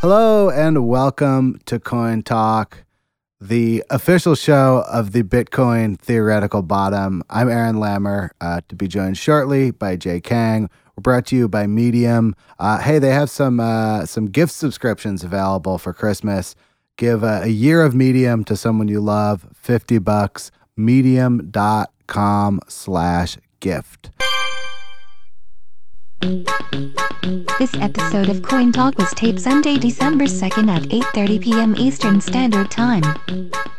Hello and welcome to Coin Talk, the official show of the Bitcoin theoretical bottom. I'm Aaron Lammer, uh, to be joined shortly by Jay Kang. We're brought to you by Medium. Uh, hey, they have some uh, some gift subscriptions available for Christmas. Give a, a year of Medium to someone you love, fifty bucks. Medium.com slash gift. This episode of Coin Talk was taped Sunday, December 2nd at 8:30 p.m. Eastern Standard Time.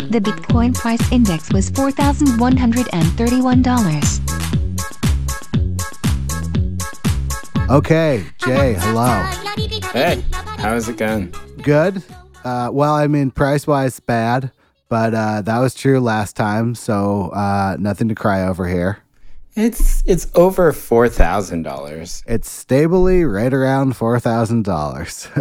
The Bitcoin price index was $4,131. Okay, Jay, hello. Hey, how's it going? Good. Uh, well, I mean, price wise, bad, but uh, that was true last time, so uh, nothing to cry over here. It's it's over four thousand dollars. It's stably right around four thousand dollars.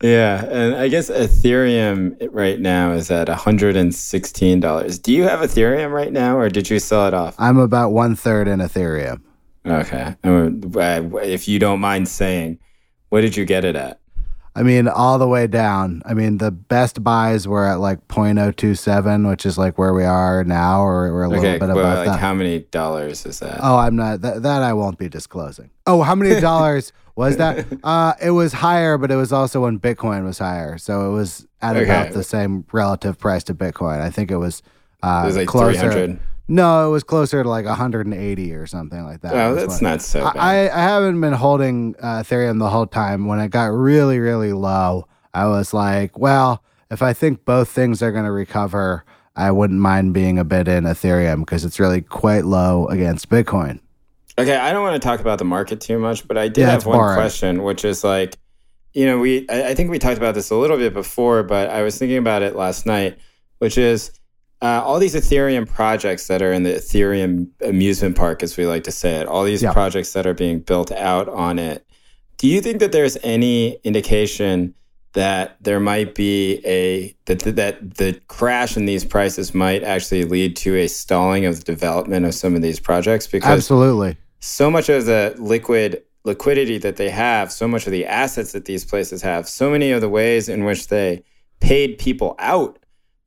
Yeah, and I guess Ethereum right now is at hundred and sixteen dollars. Do you have Ethereum right now, or did you sell it off? I'm about one third in Ethereum. Okay, if you don't mind saying, what did you get it at? I mean, all the way down. I mean, the best buys were at like 0.027, which is like where we are now, or we're a little okay, bit above like that. how many dollars is that? Oh, I'm not that, that I won't be disclosing. Oh, how many dollars was that? Uh, it was higher, but it was also when Bitcoin was higher, so it was at Okay. about the same relative price to Bitcoin. I think it was uh, it was like closer. hundred. No, it was closer to like 180 or something like that. Oh, that's not so bad. I, I haven't been holding uh, Ethereum the whole time. When it got really, really low, I was like, well, if I think both things are going to recover, I wouldn't mind being a bit in Ethereum because it's really quite low against Bitcoin. Okay, I don't want to talk about the market too much, but I did Yeah, have one boring. question, which is like, you know, we I, I think we talked about this a little bit before, but I was thinking about it last night, which is uh, all these Ethereum projects that are in the Ethereum amusement park, as we like to say it, all these Yeah. projects that are being built out on it. Do you think that there's any indication that there might be a that that the crash in these prices might actually lead to a stalling of the development of some of these projects because Absolutely. so much of the liquid liquidity that they have, so much of the assets that these places have, so many of the ways in which they paid people out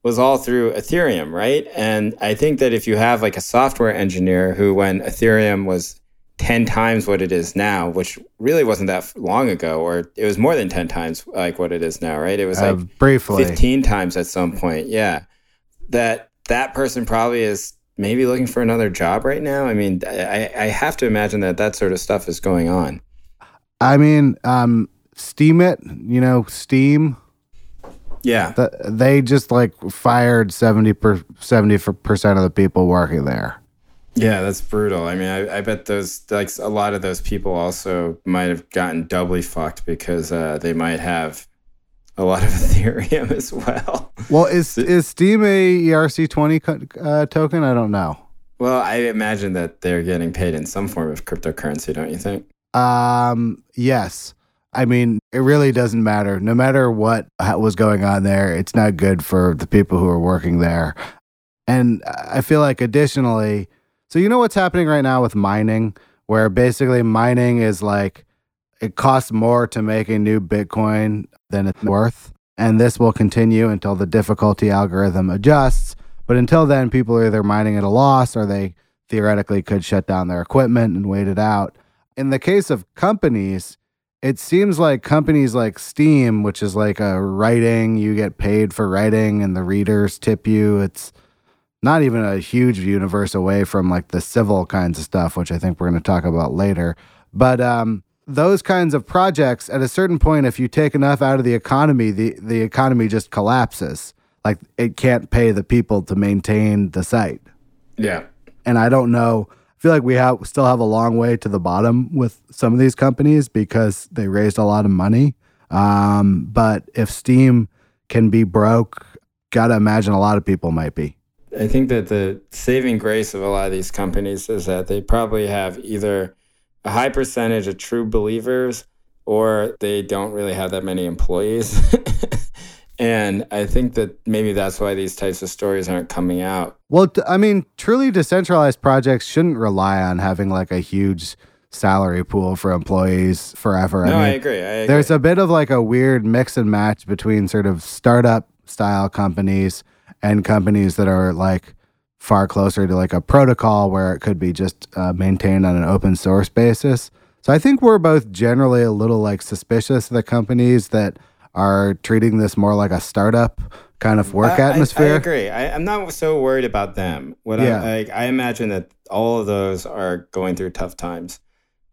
was all through Ethereum, right? And I think that if you have like a software engineer who, when Ethereum was 10 times what it is now, which really wasn't that long ago, or it was more than 10 times like what it is now, right? It was Uh, like briefly. 15 times at some point. Yeah. That that person probably is maybe looking for another job right now. I mean, I, I have to imagine that that sort of stuff is going on. I mean, um, Steemit, you know, Steem, Yeah. th- they just like fired 70 per, 70% of the people working there. Yeah, that's brutal. I mean, I, I bet those, like a lot of those people also might have gotten doubly fucked because uh, they might have a lot of Ethereum as well. Well, is is Steem a ERC20 uh, token? I don't know. Well, I imagine that they're getting paid in some form of cryptocurrency, don't you think? Um, yes. I mean, it really doesn't matter. No matter what was going on there, it's not good for the people who are working there. And I feel like additionally, so you know what's happening right now with mining, where basically mining is like it costs more to make a new Bitcoin than it's worth. And this will continue until the difficulty algorithm adjusts. But until then, people are either mining at a loss or they theoretically could shut down their equipment and wait it out. In the case of companies, it seems like companies like Steem, which is like a writing, you get paid for writing and the readers tip you. It's not even a huge universe away from like the civil kinds of stuff, which I think we're going to talk about later. But um, those kinds of projects, at a certain point, if you take enough out of the economy, the, the economy just collapses. Like it can't pay the people to maintain the site Yeah. and I don't know. Feel like we have still have a long way to the bottom with some of these companies because they raised a lot of money. Um, but if Steem can be broke, gotta imagine a lot of people might be. I think that the saving grace of a lot of these companies is that they probably have either a high percentage of true believers or they don't really have that many employees. and I think that maybe that's why these types of stories aren't coming out. Well, I mean, truly decentralized projects shouldn't rely on having like a huge salary pool for employees forever. No, I, mean, agree. I agree. there's a bit of like a weird mix and match between sort of startup style companies and companies that are like far closer to like a protocol where it could be just uh, maintained on an open source basis. So I think we're both generally a little like suspicious of the companies that are treating this more like a startup kind of work I- I- atmosphere. I, agree. I, I'm not so worried about them. What Yeah. I, like, I imagine that all of those are going through tough times.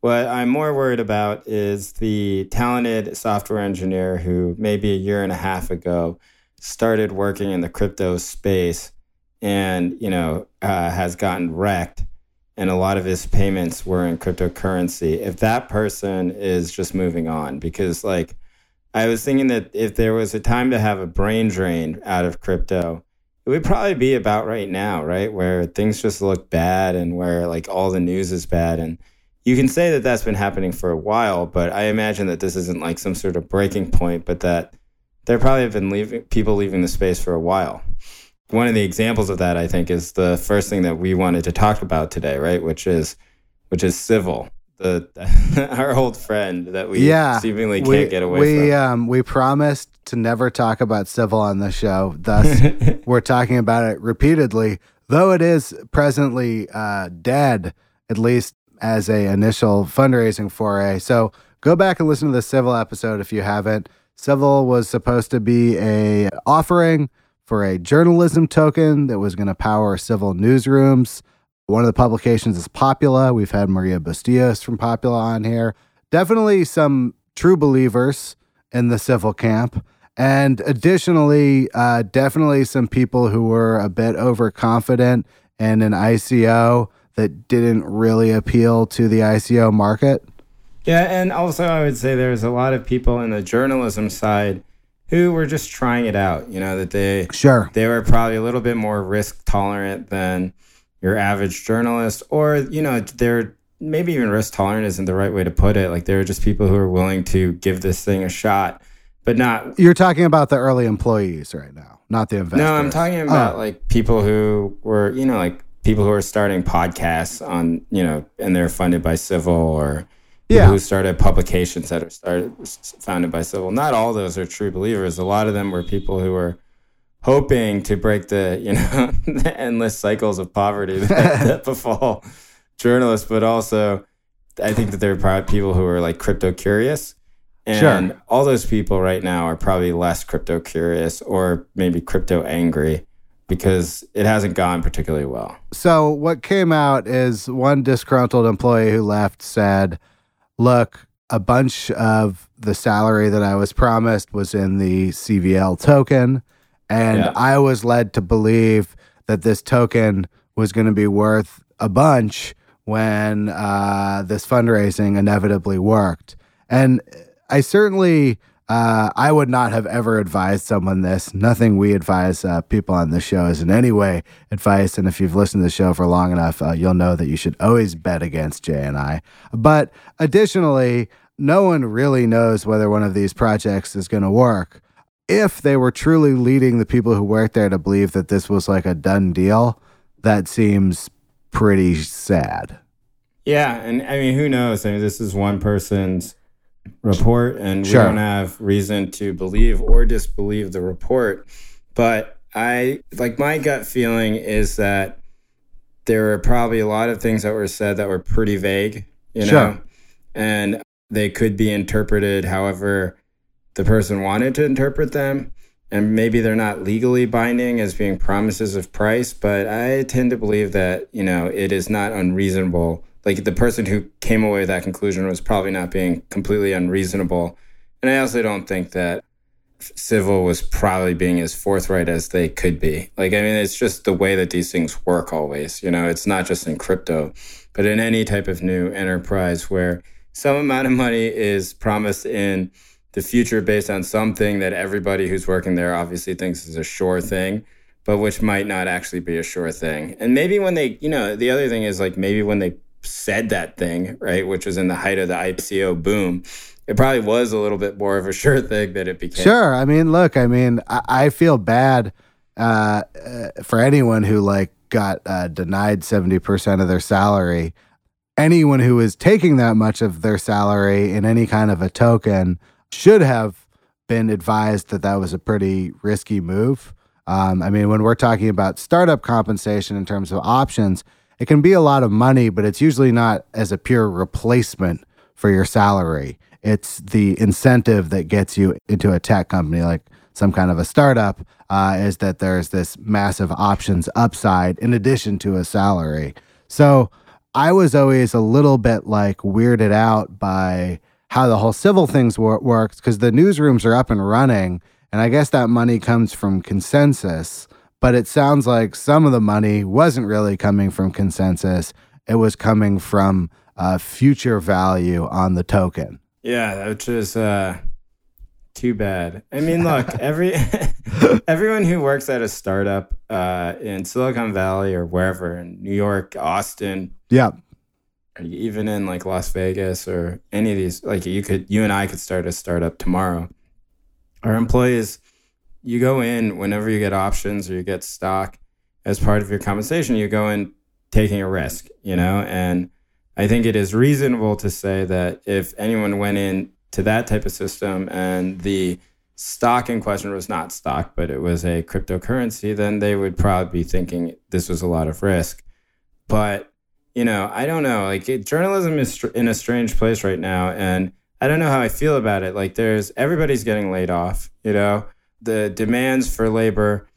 What I'm more worried about is the talented software engineer who maybe a year and a half ago started working in the crypto space and you know uh, has gotten wrecked and a lot of his payments were in cryptocurrency if that person is just moving on because like i was thinking that if there was a time to have a brain drain out of crypto it would probably be about right now right where things just look bad and where like all the news is bad and you can say that that's been happening for a while but i imagine that this isn't like some sort of breaking point but that there probably have been leaving people leaving the space for a while one of the examples of that I think is the first thing that we wanted to talk about today, right? Which is which is civil. The our old friend that we yeah, seemingly can't we, get away we, from. Um, we promised to never talk about civil on the show. Thus, we're talking about it repeatedly, though it is presently uh, dead, at least as a initial fundraising foray. So go back and listen to the civil episode if you haven't. Civil was supposed to be a offering for a journalism token that was going to power civil newsrooms. One of the publications is Popula. We've had Maria Bustillos from Popula on here. Definitely some true believers in the civil camp. And additionally, uh, definitely some people who were a bit overconfident in an ICO that didn't really appeal to the ICO market. Yeah, and also I would say there's a lot of people in the journalism side who were just trying it out. You know that they Sure. they were probably a little bit more risk tolerant than your average journalist, or you know they're maybe even risk tolerant isn't the right way to put it. Like they're just people who are willing to give this thing a shot, but not You're talking about the early employees right now, not the investors. No, I'm talking oh. about Oh. like people who were, you know, like people who are starting podcasts on, you know, and they're funded by Civil or Yeah. who started publications that are started founded by Civil. Not all those are true believers. A lot of them were people who were hoping to break the, you know, the endless cycles of poverty that, that befall journalists, but also I think that there are probably people who are like crypto curious. And Sure. all those people right now are probably less crypto curious or maybe crypto angry because it hasn't gone particularly well. So what came out is one disgruntled employee who left said, "Look, a bunch of the salary that I was promised was in the CVL token, and Yeah. I was led to believe that this token was going to be worth a bunch when uh, this fundraising inevitably worked." And I certainly uh, I would not have ever advised someone this. Nothing we advise uh, people on the show is in any way advice. And if you've listened to the show for long enough, uh, you'll know that you should always bet against Jay and I. But additionally, no one really knows whether one of these projects is going to work. If they were truly leading the people who work there to believe that this was like a done deal, that seems pretty sad. Yeah, and I mean, who knows? I mean, this is one person's report, and we don't have reason to believe or disbelieve the report. But I like my gut feeling is that there were probably a lot of things that were said that were pretty vague, you know, Sure. and they could be interpreted however the person wanted to interpret them. And maybe they're not legally binding as being promises of price, but I tend to believe that, you know, it is not unreasonable. Like the person who came away with that conclusion was probably not being completely unreasonable. And I also don't think that Civil was probably being as forthright as they could be. Like, I mean, it's just the way that these things work always. You know, it's not just in crypto, but in any type of new enterprise where some amount of money is promised in the future based on something that everybody who's working there obviously thinks is a sure thing, but which might not actually be a sure thing. And maybe when they, you know, the other thing is like maybe when they said that thing, right, which was in the height of the ICO boom, it probably was a little bit more of a sure thing that it became. Sure. I mean, look, I mean, I, I feel bad uh, uh, for anyone who like got uh, denied 70% of their salary. anyone who is taking that much of their salary in any kind of a token should have been advised that that was a pretty risky move. Um, I mean, when we're talking about startup compensation in terms of options, it can be a lot of money, but it's usually not as a pure replacement for your salary. It's the incentive that gets you into a tech company like some kind of a startup uh, is that there's this massive options upside in addition to a salary. So I was always a little bit like weirded out by how the whole civil things wor- works because the newsrooms are up and running, and I guess that money comes from ConsenSys. But it sounds like some of the money wasn't really coming from ConsenSys; it was coming from uh, future value on the token. Yeah, which is uh, too bad. I mean, look, every everyone who works at a startup uh, in Silicon Valley or wherever in New York, Austin, yeah, even in like Las Vegas or any of these, like you could, you and I could start a startup tomorrow. Our employees, you go in whenever you get options or you get stock as part of your compensation, you go in taking a risk, you know, and I think it is reasonable to say that if anyone went in to that type of system and the stock in question was not stock, but it was a cryptocurrency, then they would probably be thinking this was a lot of risk. But you know, I don't know. Like it, journalism is str- in a strange place right now, and I don't know how I feel about it. Like there's everybody's getting laid off. You know, the demands for labor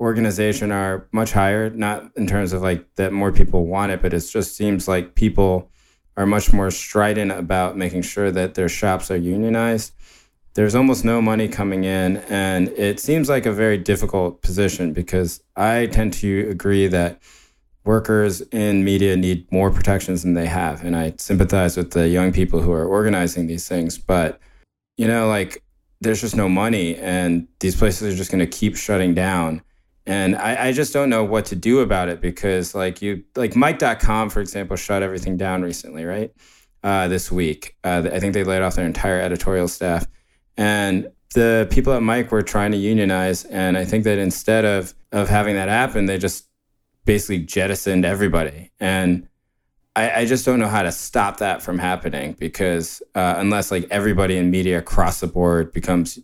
organization are much higher. Not in terms of like that more people want it, but it just seems like people are much more strident about making sure that their shops are unionized. There's almost no money coming in, and it seems like a very difficult position because I tend to agree that workers in media need more protections than they have. And I sympathize with the young people who are organizing these things. But, you know, like there's just no money and these places are just going to keep shutting down. And I, I, just don't know what to do about it because, like, you, like Mic.com, for example, shut everything down recently, right? Uh, this week. Uh, I think they laid off their entire editorial staff. And the people at Mic were trying to unionize. And I think that instead of, of having that happen, they just basically jettisoned everybody. And I, I, just don't know how to stop that from happening because uh, unless like everybody in media across the board becomes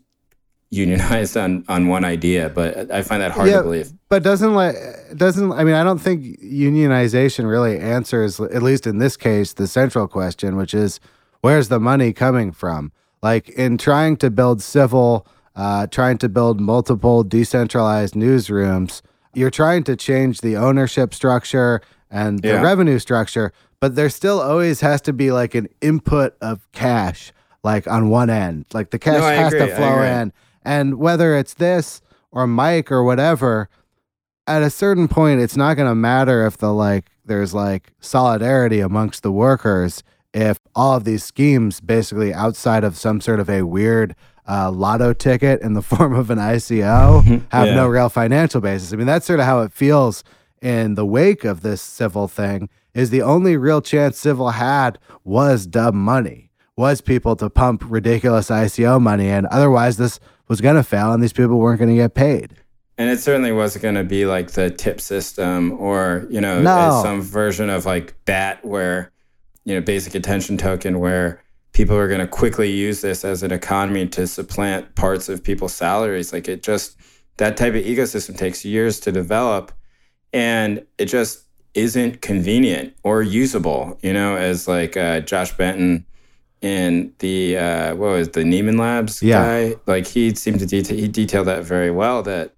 unionized on on one idea, but I find that hard yeah, to believe. But doesn't like doesn't I mean I don't think unionization really answers at least in this case the central question, which is where's the money coming from? Like in trying to build civil, uh, trying to build multiple decentralized newsrooms you're trying to change the ownership structure and the yeah. revenue structure, but there still always has to be like an input of cash, like on one end. Like the cash no, has agree. to flow in. And whether it's this or Mic or whatever, at a certain point, it's not going to matter if the like there's like solidarity amongst the workers if all of these schemes basically outside of some sort of a weird uh, lotto ticket in the form of an ICO have yeah. no real financial basis. I mean, that's sort of how it feels in the wake of this civil thing. Is the only real chance civil had was dub money, was people to pump ridiculous ICO money and Otherwise, this was going to fail, and these people weren't going to get paid. And it certainly wasn't going to be like the tip system or, you know, no. some version of like BAT where, you know, basic attention token where people are going to quickly use this as an economy to supplant parts of people's salaries. Like it just, that type of ecosystem takes years to develop and it just isn't convenient or usable, you know, as like uh, Josh Benton in the, uh, what was the Nieman Labs yeah. guy? Like he seemed to detail, he detailed that very well that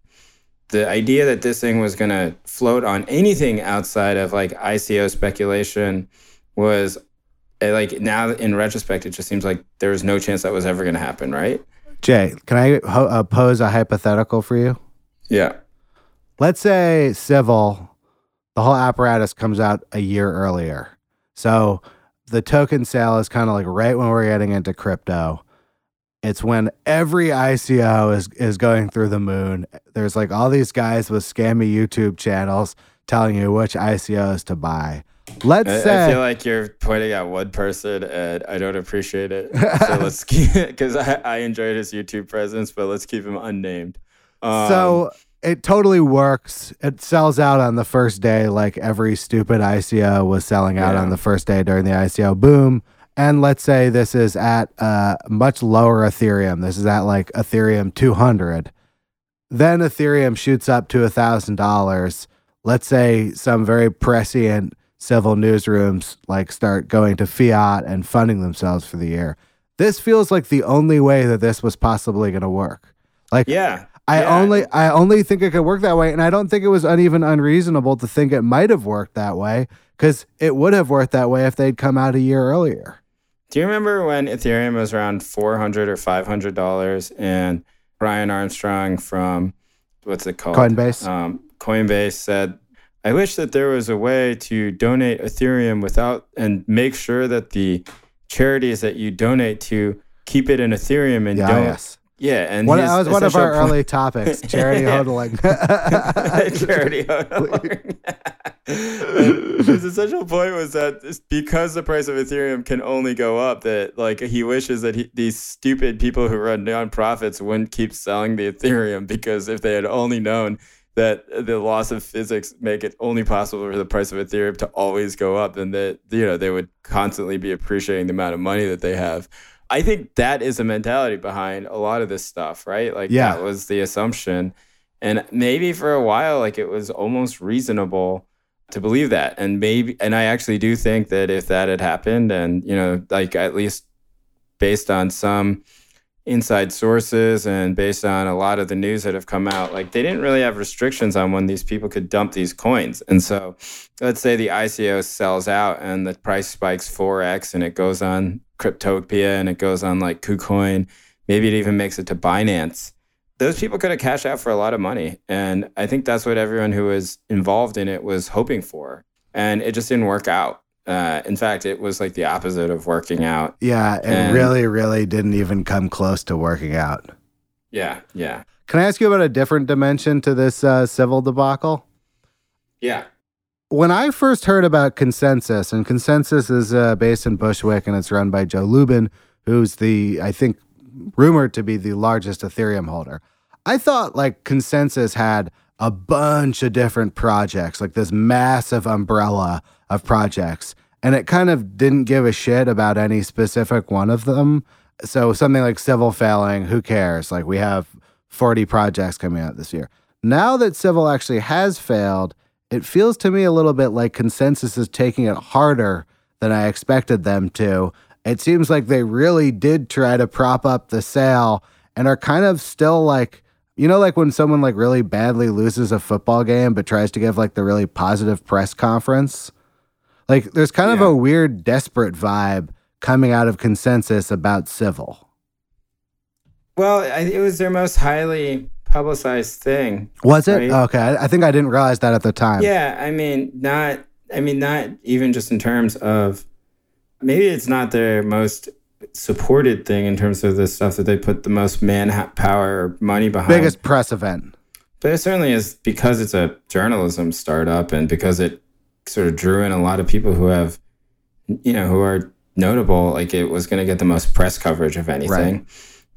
the idea that this thing was going to float on anything outside of like ICO speculation was like now in retrospect, it just seems like there was no chance that was ever going to happen, right? Jay, can I ho- uh, pose a hypothetical for you? Yeah. Let's say civil, the whole apparatus comes out a year earlier. So the token sale is kind of like right when we're getting into crypto. It's when every ICO is is going through the moon. There's like all these guys with scammy YouTube channels telling you which ICOs to buy. Let's I, say I feel like you're pointing at one person, and I don't appreciate it. So let's keep because I, I enjoyed his YouTube presence, but let's keep him unnamed. Um, so it totally works. It sells out on the first day, like every stupid ICO was selling out Yeah. on the first day during the ICO boom. And let's say this is at uh, much lower Ethereum. This is at like Ethereum 200. Then Ethereum shoots up to $1,000. Let's say some very prescient civil newsrooms like start going to fiat and funding themselves for the year. This feels like the only way that this was possibly going to work. Like Yeah. I Yeah. only I only think it could work that way, and I don't think it was uneven unreasonable to think it might have worked that way because it would have worked that way if they'd come out a year earlier. Do you remember when Ethereum was around four hundred or five hundred dollars, and Brian Armstrong from what's it called Coinbase. Um, Coinbase said, "I wish that there was a way to donate Ethereum without and make sure that the charities that you donate to keep it in Ethereum and Yeah, don't." yes. Yeah, and One, that was one of our point- early topics: charity hodling. charity hodling. His essential point was that because the price of Ethereum can only go up, that like he wishes that he, these stupid people who run nonprofits wouldn't keep selling the Ethereum because if they had only known that the loss of physics make it only possible for the price of Ethereum to always go up, and that you know they would constantly be appreciating the amount of money that they have. I think that is a mentality behind a lot of this stuff, right? Like Yeah. that was the assumption. And maybe for a while, like it was almost reasonable to believe that. And maybe, and I actually do think that if that had happened, and, you know, like at least based on some inside sources and based on a lot of the news that have come out, like they didn't really have restrictions on when these people could dump these coins. And so let's say the ICO sells out and the price spikes 4x and it goes on Cryptopia and it goes on like KuCoin. Maybe it even makes it to Binance. Those people could have cashed out for a lot of money. And I think that's what everyone who was involved in it was hoping for. And it just didn't work out. Uh, in fact, it was like the opposite of working out. yeah, it And- really, really didn't even come close to working out. Yeah, yeah, Can I ask you about a different dimension to this uh, civil debacle? yeah. when I first heard about ConsenSys, and ConsenSys is uh, based in Bushwick and it's run by Joe Lubin, who's the, I think, rumored to be the largest Ethereum holder. I thought like ConsenSys had a bunch of different projects, like this massive umbrella of projects, and it kind of didn't give a shit about any specific one of them. So something like Civil failing, who cares? Like we have 40 projects coming out this year. Now that Civil actually has failed, it feels to me a little bit like ConsenSys is taking it harder than I expected them to. It seems like they really did try to prop up the sale and are kind of still like, you know, like when someone like really badly loses a football game but tries to give like the really positive press conference. Like there's kind of a weird, desperate vibe coming out of ConsenSys about civil. Well, I, it was their most highly publicized thing. Was it? Right. Okay. I, I think I didn't realize that at the time. Yeah, I mean, not. I mean, not even just in terms of. Maybe it's not their most supported thing in terms of the stuff that they put the most manpower or money behind. Biggest press event. But it certainly is because it's a journalism startup and because it sort of drew in a lot of people who have, you know, who are notable. Like it was going to get the most press coverage of anything.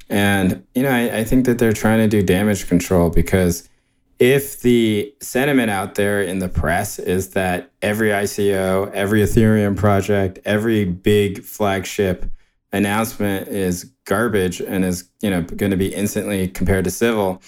And, you know, I, I think that they're trying to do damage control because if the sentiment out there in the press is that every ICO, every Ethereum project, every big flagship announcement is garbage and is, you know, going to be instantly compared to civil,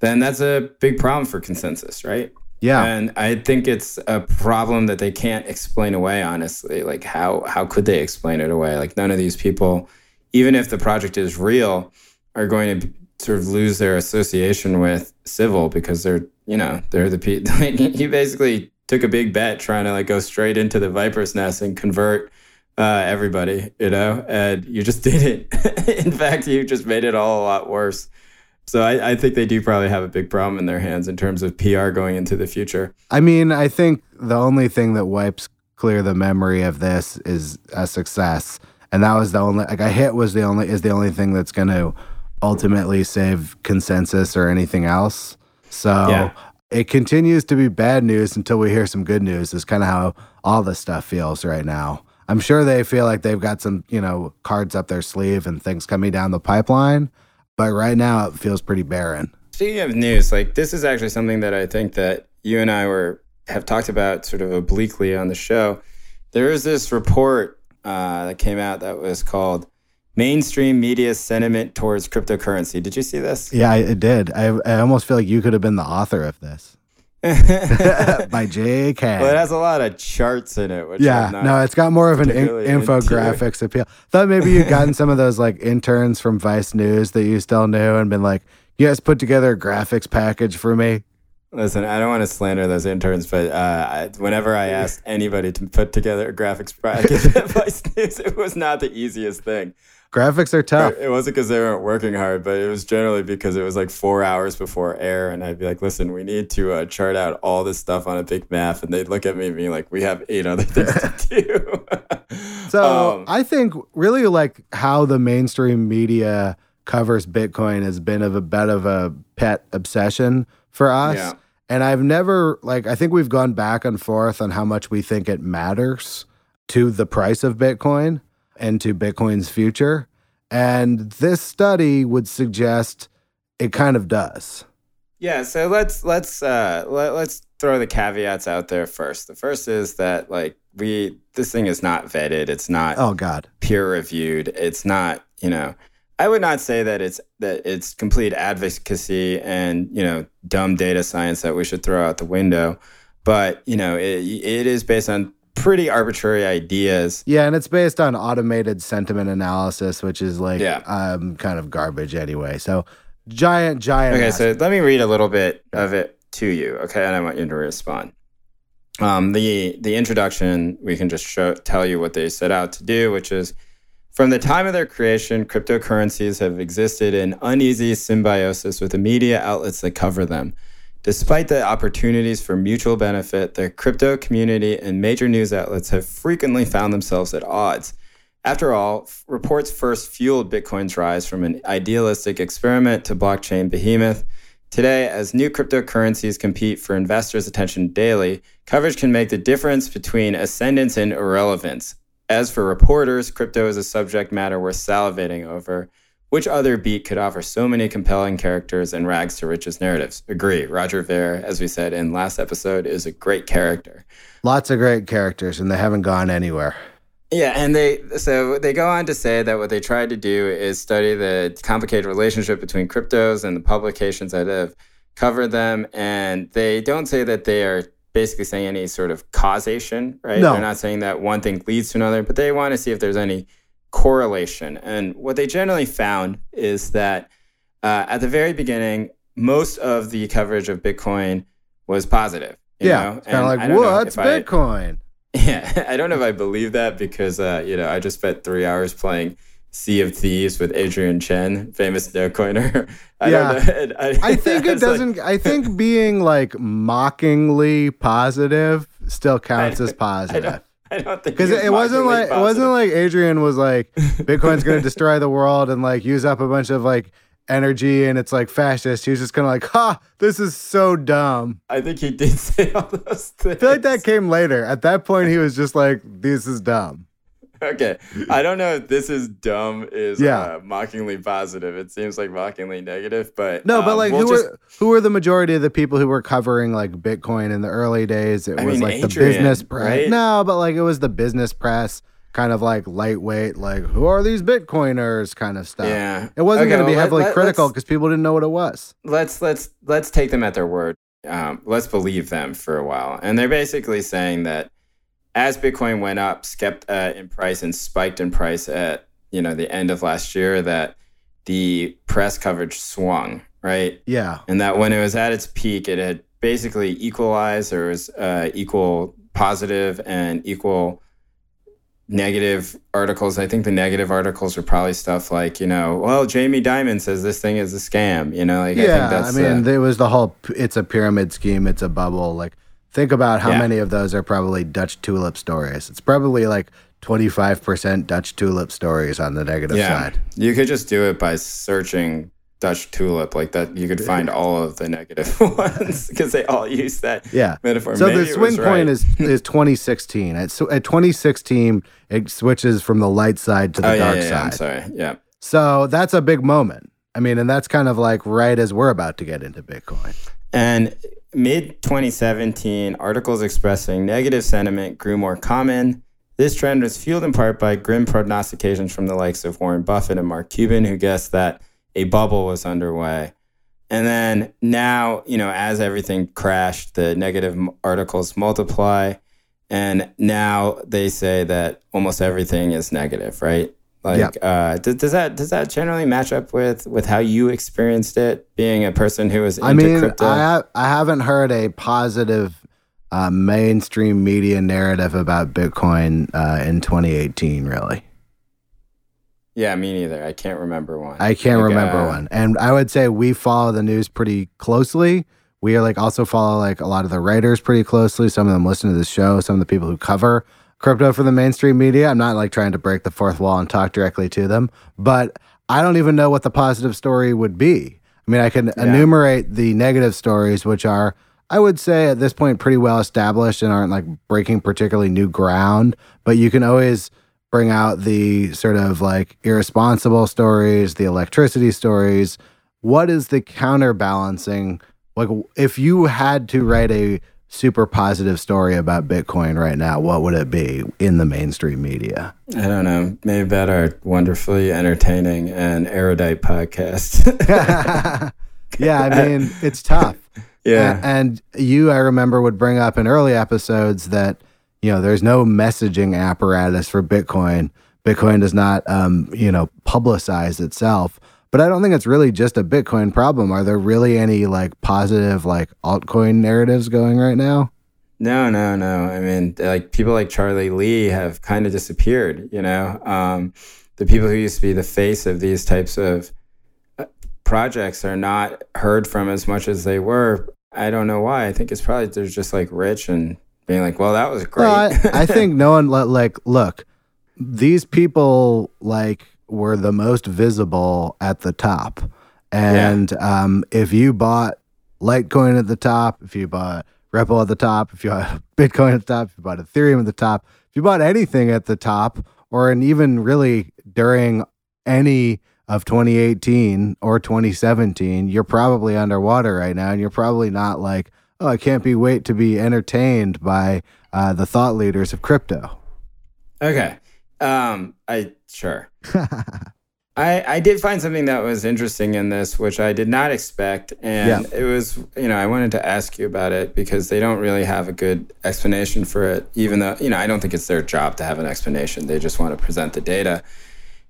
then that's a big problem for ConsenSys, right? Yeah. And I think it's a problem that they can't explain away, honestly. Like how how could they explain it away? Like none of these people, even if the project is real, are going to sort of lose their association with civil because they're, you know, they're the people he basically took a big bet trying to like go straight into the viper's nest and convert uh, everybody, you know, and you just didn't. In fact, you just made it all a lot worse. So I, I think they do probably have a big problem in their hands in terms of PR going into the future. I mean, I think the only thing that wipes clear the memory of this is a success. And that was the only like a hit was the only is the only thing that's going to ultimately save ConsenSys or anything else. So Yeah. it continues to be bad news until we hear some good news. Is kind of how all this stuff feels right now. I'm sure they feel like they've got some, you know, cards up their sleeve and things coming down the pipeline, but right now it feels pretty barren. Speaking of news, like this is actually something that I think that you and I were have talked about sort of obliquely on the show. There is this report uh, that came out that was called "Mainstream Media Sentiment Towards Cryptocurrency." Did you see this? Yeah, I it did. I, I almost feel like you could have been the author of this well, by J.K. it has a lot of charts in it. Which yeah, not no, it's got more of an in- particularly into. infographics appeal. Thought maybe you'd gotten some of those like interns from Vice News that you still knew and been like, you guys put together a graphics package for me. Listen, I don't want to slander those interns, but uh, I, whenever I asked anybody to put together a graphics package at Vice News, it was not the easiest thing. Graphics are tough. It wasn't because they weren't working hard, but it was generally because it was like four hours before air, and I'd be like, "Listen, we need to uh, chart out all this stuff on a big map," and they'd look at me and be like, "We have eight other things to do." So Um, I think really like how the mainstream media covers Bitcoin has been of a bit of a pet obsession for us. Yeah. And I've never like I think we've gone back and forth on how much we think it matters to the price of Bitcoin and to Bitcoin's future. And this study would suggest it kind of does. Yeah, so let's let's uh let, let's throw the caveats out there first. The first is that like we this thing is not vetted, it's not Oh God. peer reviewed, it's not, you know, I would not say that it's that it's complete advocacy and, you know, dumb data science that we should throw out the window, but, you know, it, it is based on pretty arbitrary ideas. Yeah, and it's based on automated sentiment analysis, which is like Yeah. um kind of garbage anyway. So giant, giant. Okay, ass- so let me read a little bit of it to you, okay, and I want you to respond. Um, the the introduction, we can just show tell you what they set out to do, which is from the time of their creation, cryptocurrencies have existed in uneasy symbiosis with the media outlets that cover them. Despite the opportunities for mutual benefit, the crypto community and major news outlets have frequently found themselves at odds. After all, reports first fueled Bitcoin's rise from an idealistic experiment to blockchain behemoth. Today, as new cryptocurrencies compete for investors' attention daily, coverage can make the difference between ascendance and irrelevance. As for reporters, crypto is a subject matter worth salivating over. Which other beat could offer so many compelling characters and rags to riches narratives? Agree. Roger Ver, as we said in last episode, is a great character. lots of great characters, and they haven't gone anywhere. Yeah, and they so they go on to say that what they tried to do is study the complicated relationship between cryptos and the publications that have covered them, and they don't say that they are basically saying any sort of causation, right? No. They're not saying that one thing leads to another, but they want to see if there's any correlation. And what they generally found is that uh, at the very beginning, most of the coverage of Bitcoin was positive. you yeah, kind of like what's if I- Bitcoin? yeah, I don't know if I believe that because uh, you know I just spent three hours playing Sea of Thieves with Adrian Chen, famous no coiner. I Yeah. don't know. I, I think it doesn't. I think being like mockingly positive still counts as positive. I don't think Because it wasn't like it wasn't like Adrian was like Bitcoin's going to destroy the world and like use up a bunch of like energy and it's like fascist. He was just kind of like, "Ha, this is so dumb." I think he did say all those things. I feel like that came later. At that point, he was just like, "This is dumb." Okay, I don't know if this is dumb is Yeah. uh, mockingly positive. It seems like mockingly negative, but No, but um, like, we'll who just- were who were the majority of the people who were covering like Bitcoin in the early days? It I was mean, like the business press. right? No, but like it was the business press, kind of like lightweight, like who are these Bitcoiners kind of stuff. Yeah. It wasn't Okay, going to be well, heavily let- critical because people didn't know what it was. let's let's let's take them at their word. Um, let's believe them for a while, and they're basically saying that as Bitcoin went up, skept uh, in price and spiked in price at you know the end of last year, that the press coverage swung right, Yeah. and that when it was at its peak, it had basically equalized. There was uh, equal positive and equal negative articles. I think the negative articles are probably stuff like, you know, well, Jamie Dimon says this thing is a scam. You know, like I think yeah. I, mean, uh, there was the whole it's a pyramid scheme, it's a bubble. Like, think about how Yeah. many of those are probably Dutch tulip stories. It's probably like 25% Dutch tulip stories on the negative yeah. side. You could just do it by searching Dutch tulip like that. You could find all of the negative ones because they all use that Yeah. metaphor. So Maybe the swing point right. is is 2016. At, at 2016, it switches from the light side to the Oh dark yeah, yeah, I'm side. sorry. Yeah. So that's a big moment. I mean, and that's kind of like right as we're about to get into Bitcoin. And mid 2017, articles expressing negative sentiment grew more common. This trend was fueled in part by grim prognostications from the likes of Warren Buffett and Mark Cuban, who guessed that a bubble was underway. And then now, you know, as everything crashed, the negative articles multiply. And now they say that almost everything is negative, right? Like, yep. uh, does, does, that does that generally match up with with how you experienced it, being a person who was into I mean, crypto? I ha- I haven't heard a positive uh, mainstream media narrative about Bitcoin uh, in 2018, really. Yeah, me neither. I can't remember one. I can't like, remember uh, one. And I would say we follow the news pretty closely. We are like also follow like a lot of the writers pretty closely. Some of them listen to the show. Some of the people who cover crypto for the mainstream media. I'm not like trying to break the fourth wall and talk directly to them, but I don't even know what the positive story would be. I mean, I can yeah. enumerate the negative stories, which are, I would say, at this point, pretty well established and aren't like breaking particularly new ground. But you can always bring out the sort of like irresponsible stories, the electricity stories. What is the counterbalancing? Like, if you had to write a super positive story about Bitcoin right now, what would it be in the mainstream media? I don't know. Maybe about our wonderfully entertaining and erudite podcast. yeah, I mean, it's tough. Yeah. And, and you, I remember, would bring up in early episodes that you know, there's no messaging apparatus for Bitcoin. Bitcoin does not, um, you know, publicize itself. But I don't think it's really just a Bitcoin problem. Are there really any like positive like altcoin narratives going right now? No, no, no. I mean, like people like Charlie Lee have kind of disappeared. You know, um, the people who used to be the face of these types of uh, projects are not heard from as much as they were. I don't know why. I think it's probably they're just like rich and being like, well, that was great. Well, I, I think no one let like look. These people like were the most visible at the top, and yeah. um, if you bought Litecoin at the top, if you bought Ripple at the top, if you bought Bitcoin at the top, if you bought Ethereum at the top, if you bought anything at the top, or and even really during any of 2018 or 2017, you're probably underwater right now, and you're probably not like oh, I can't be wait to be entertained by uh, the thought leaders of crypto. Okay. Um, I sure. I I did find something that was interesting in this, which I did not expect, and yeah. it was you know I wanted to ask you about it because they don't really have a good explanation for it, even though you know I don't think it's their job to have an explanation. They just want to present the data,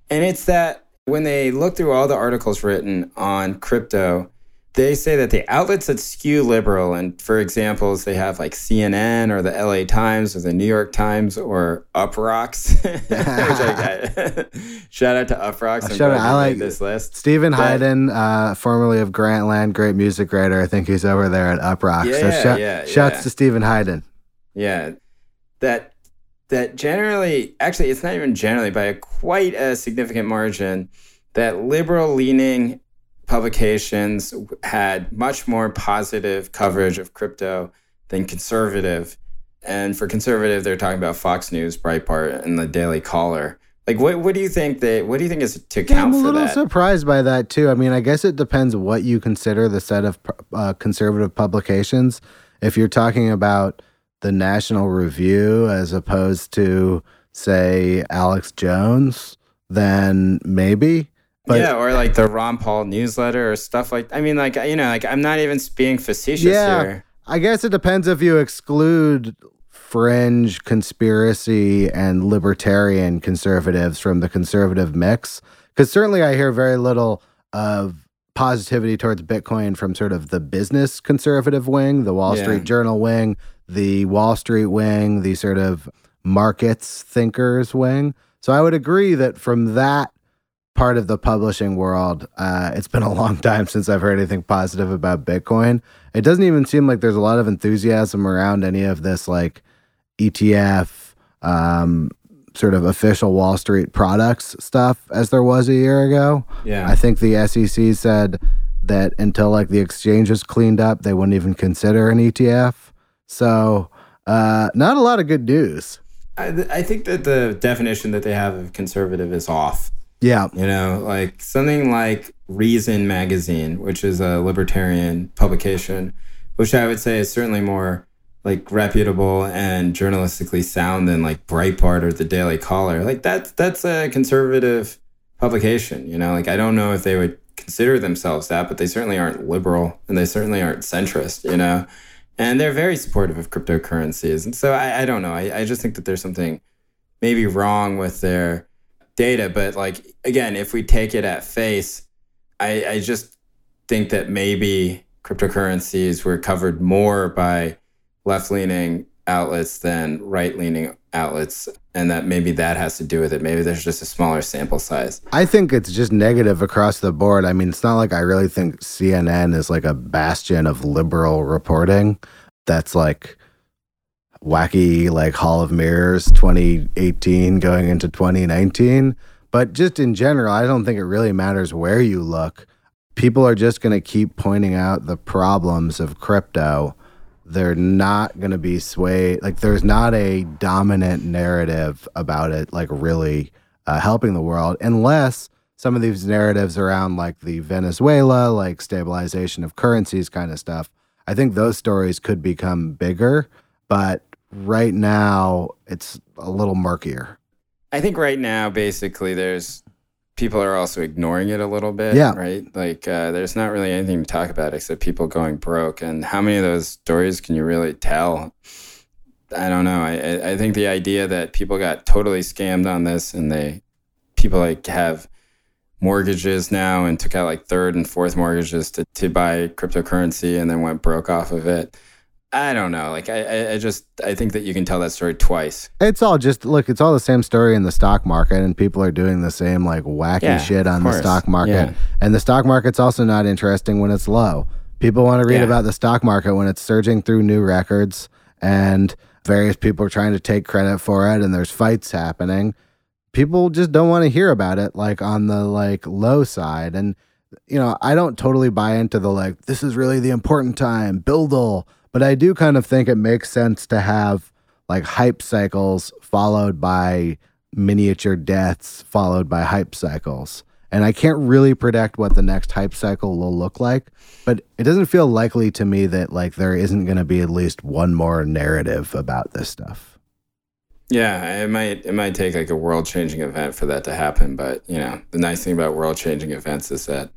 and it's that when they look through all the articles written on crypto, they say that the outlets that skew liberal, and for examples, they have like CNN or the LA Times or the New York Times or Uproxx. shout out to Uproxx. shout out, I like this list. Steven but, Hyden, uh, formerly of Grantland, great music writer. I think he's over there at Uproxx. Yeah, so sh- yeah, shouts yeah. to Steven Hyden. Yeah, that that generally, actually, it's not even generally by a quite a significant margin. That liberal leaning publications had much more positive coverage of crypto than conservative. And for conservative, they're talking about Fox News, Breitbart, and the Daily Caller. Like, what what do you think that? What do you think is to account yeah, I'm a little surprised by that too. I mean, I guess it depends what you consider the set of uh, conservative publications. If you're talking about the National Review as opposed to, say, Alex Jones, then maybe. But, yeah, or like the Ron Paul newsletter or stuff like. I mean, like you know, like I'm not even being facetious yeah, here. I guess it depends if you exclude fringe conspiracy and libertarian conservatives from the conservative mix. Because certainly, I hear very little of positivity towards Bitcoin from sort of the business conservative wing, the Wall yeah. Street Journal wing, the Wall Street wing, the sort of markets thinkers wing. So I would agree that from that part of the publishing world, uh, it's been a long time since I've heard anything positive about Bitcoin. It doesn't even seem like there's a lot of enthusiasm around any of this like ETF, um, sort of official Wall Street products stuff as there was a year ago. Yeah. I think the SEC said that until like the exchanges cleaned up, they wouldn't even consider an ETF. So, uh, not a lot of good news. I, I think that the definition that they have of conservative is off Yeah. You know, like something like Reason Magazine, which is a libertarian publication, which I would say is certainly more like reputable and journalistically sound than like Breitbart or the Daily Caller. Like that's that's a conservative publication, you know? Like I don't know if they would consider themselves that, but they certainly aren't liberal and they certainly aren't centrist, you know? And they're very supportive of cryptocurrencies. And so I, I don't know. I, I just think that there's something maybe wrong with their data. But like again, if we take it at face, I, I just think that maybe cryptocurrencies were covered more by left leaning outlets than right leaning outlets and that maybe that has to do with it maybe there's just a smaller sample size I think it's just negative across the board. I mean, it's not like I really think CNN is like a bastion of liberal reporting that's like wacky, like Hall of Mirrors 2018 going into 2019. But just in general, I don't think it really matters where you look. People are just going to keep pointing out the problems of crypto. They're not going to be swayed. Like, there's not a dominant narrative about it, like, really uh, helping the world, unless some of these narratives around, like, the Venezuela, like, stabilization of currencies kind of stuff. I think those stories could become bigger, but right now it's a little murkier. i think right now basically there's people are also ignoring it a little bit Yeah. right? Like uh, there's not really anything to talk about except people going broke. And how many of those stories can you really tell? I don't know. I I- i think the idea that people got totally scammed on this and they people like have mortgages now and took out like third and fourth mortgages to, to buy cryptocurrency and then went broke off of it i don't know like I, I just i think that you can tell that story twice It's all just look, it's all the same story in the stock market, and people are doing the same like wacky Yeah, shit on the stock market. Yeah. And the stock market's also not interesting when it's low. People want to read Yeah. about the stock market when it's surging through new records and various people are trying to take credit for it and there's fights happening. People just don't want to hear about it like on the like low side. And you know, I don't totally buy into the like, this is really the important time, BUIDL. But I do kind of think it makes sense to have like hype cycles followed by miniature deaths, followed by hype cycles. And I can't really predict what the next hype cycle will look like, but it doesn't feel likely to me that like there isn't going to be at least one more narrative about this stuff. Yeah, it might it might take like a world changing event for that to happen, but you know, the nice thing about world changing events is that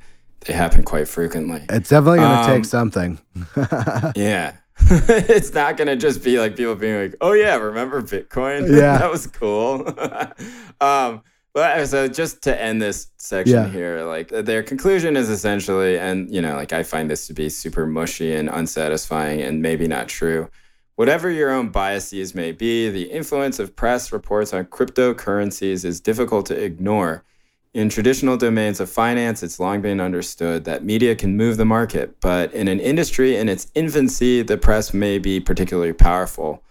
they happen quite frequently. It's definitely going to Um, take something. Yeah. it's not gonna just be like people being like, "Oh yeah, remember Bitcoin? Yeah. that was cool." um, but so just to end this section Yeah. here, like their conclusion is essentially, and you know, like I find this to be super mushy and unsatisfying, and maybe not true. Whatever your own biases may be, the influence of press reports on cryptocurrencies is difficult to ignore. In traditional domains of finance, it's long been understood that media can move the market, but in an industry in its infancy, the press may be particularly powerful.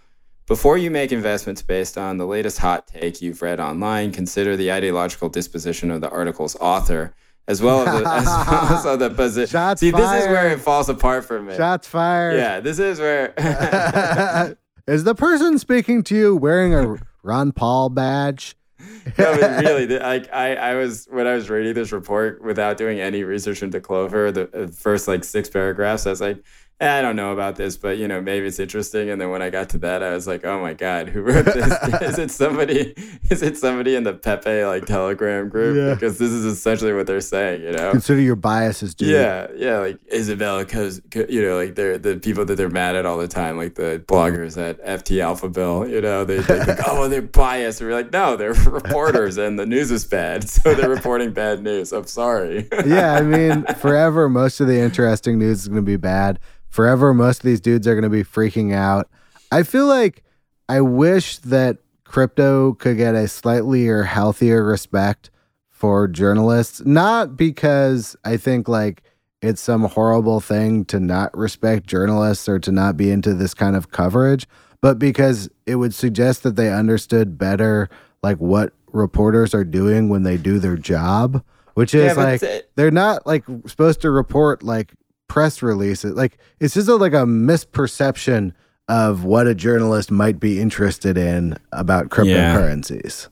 Before you make investments based on the latest hot take you've read online, consider the ideological disposition of the article's author, as well as the, as well as of the position. Shots See, this is where it falls apart for me. Shots fired. Yeah, this is where. Is the person speaking to you wearing a Ron Paul badge? no, but really, like I, I was when I was reading this report without doing any research into Clover, the uh, first like six paragraphs, I was like, Eh, I don't know about this, but you know, maybe it's interesting. And then when I got to that, I was like, oh my god, who wrote this? is it somebody? Is it somebody in the Pepe like Telegram group? Yeah. Because this is essentially what they're saying, you know. Consider your biases, dude. Yeah, yeah, like Isabella, because you know, like they're the people that they're mad at all the time, like the bloggers at FT Alphaville. You know, they, they think, oh, well, they're biased. And we're like, no, they're reporters, and the news is bad, so they're reporting bad news. I'm sorry. yeah, I mean, forever, most of the interesting news is going to be bad. Forever, most of these dudes are going to be freaking out. I feel like I wish that crypto could get a slightly or healthier respect for journalists, not because I think like it's some horrible thing to not respect journalists or to not be into this kind of coverage, but because it would suggest that they understood better like what reporters are doing when they do their job, which is Yeah, like they're not like supposed to report like press releases. Like it's just a, like a misperception of what a journalist might be interested in about cryptocurrencies.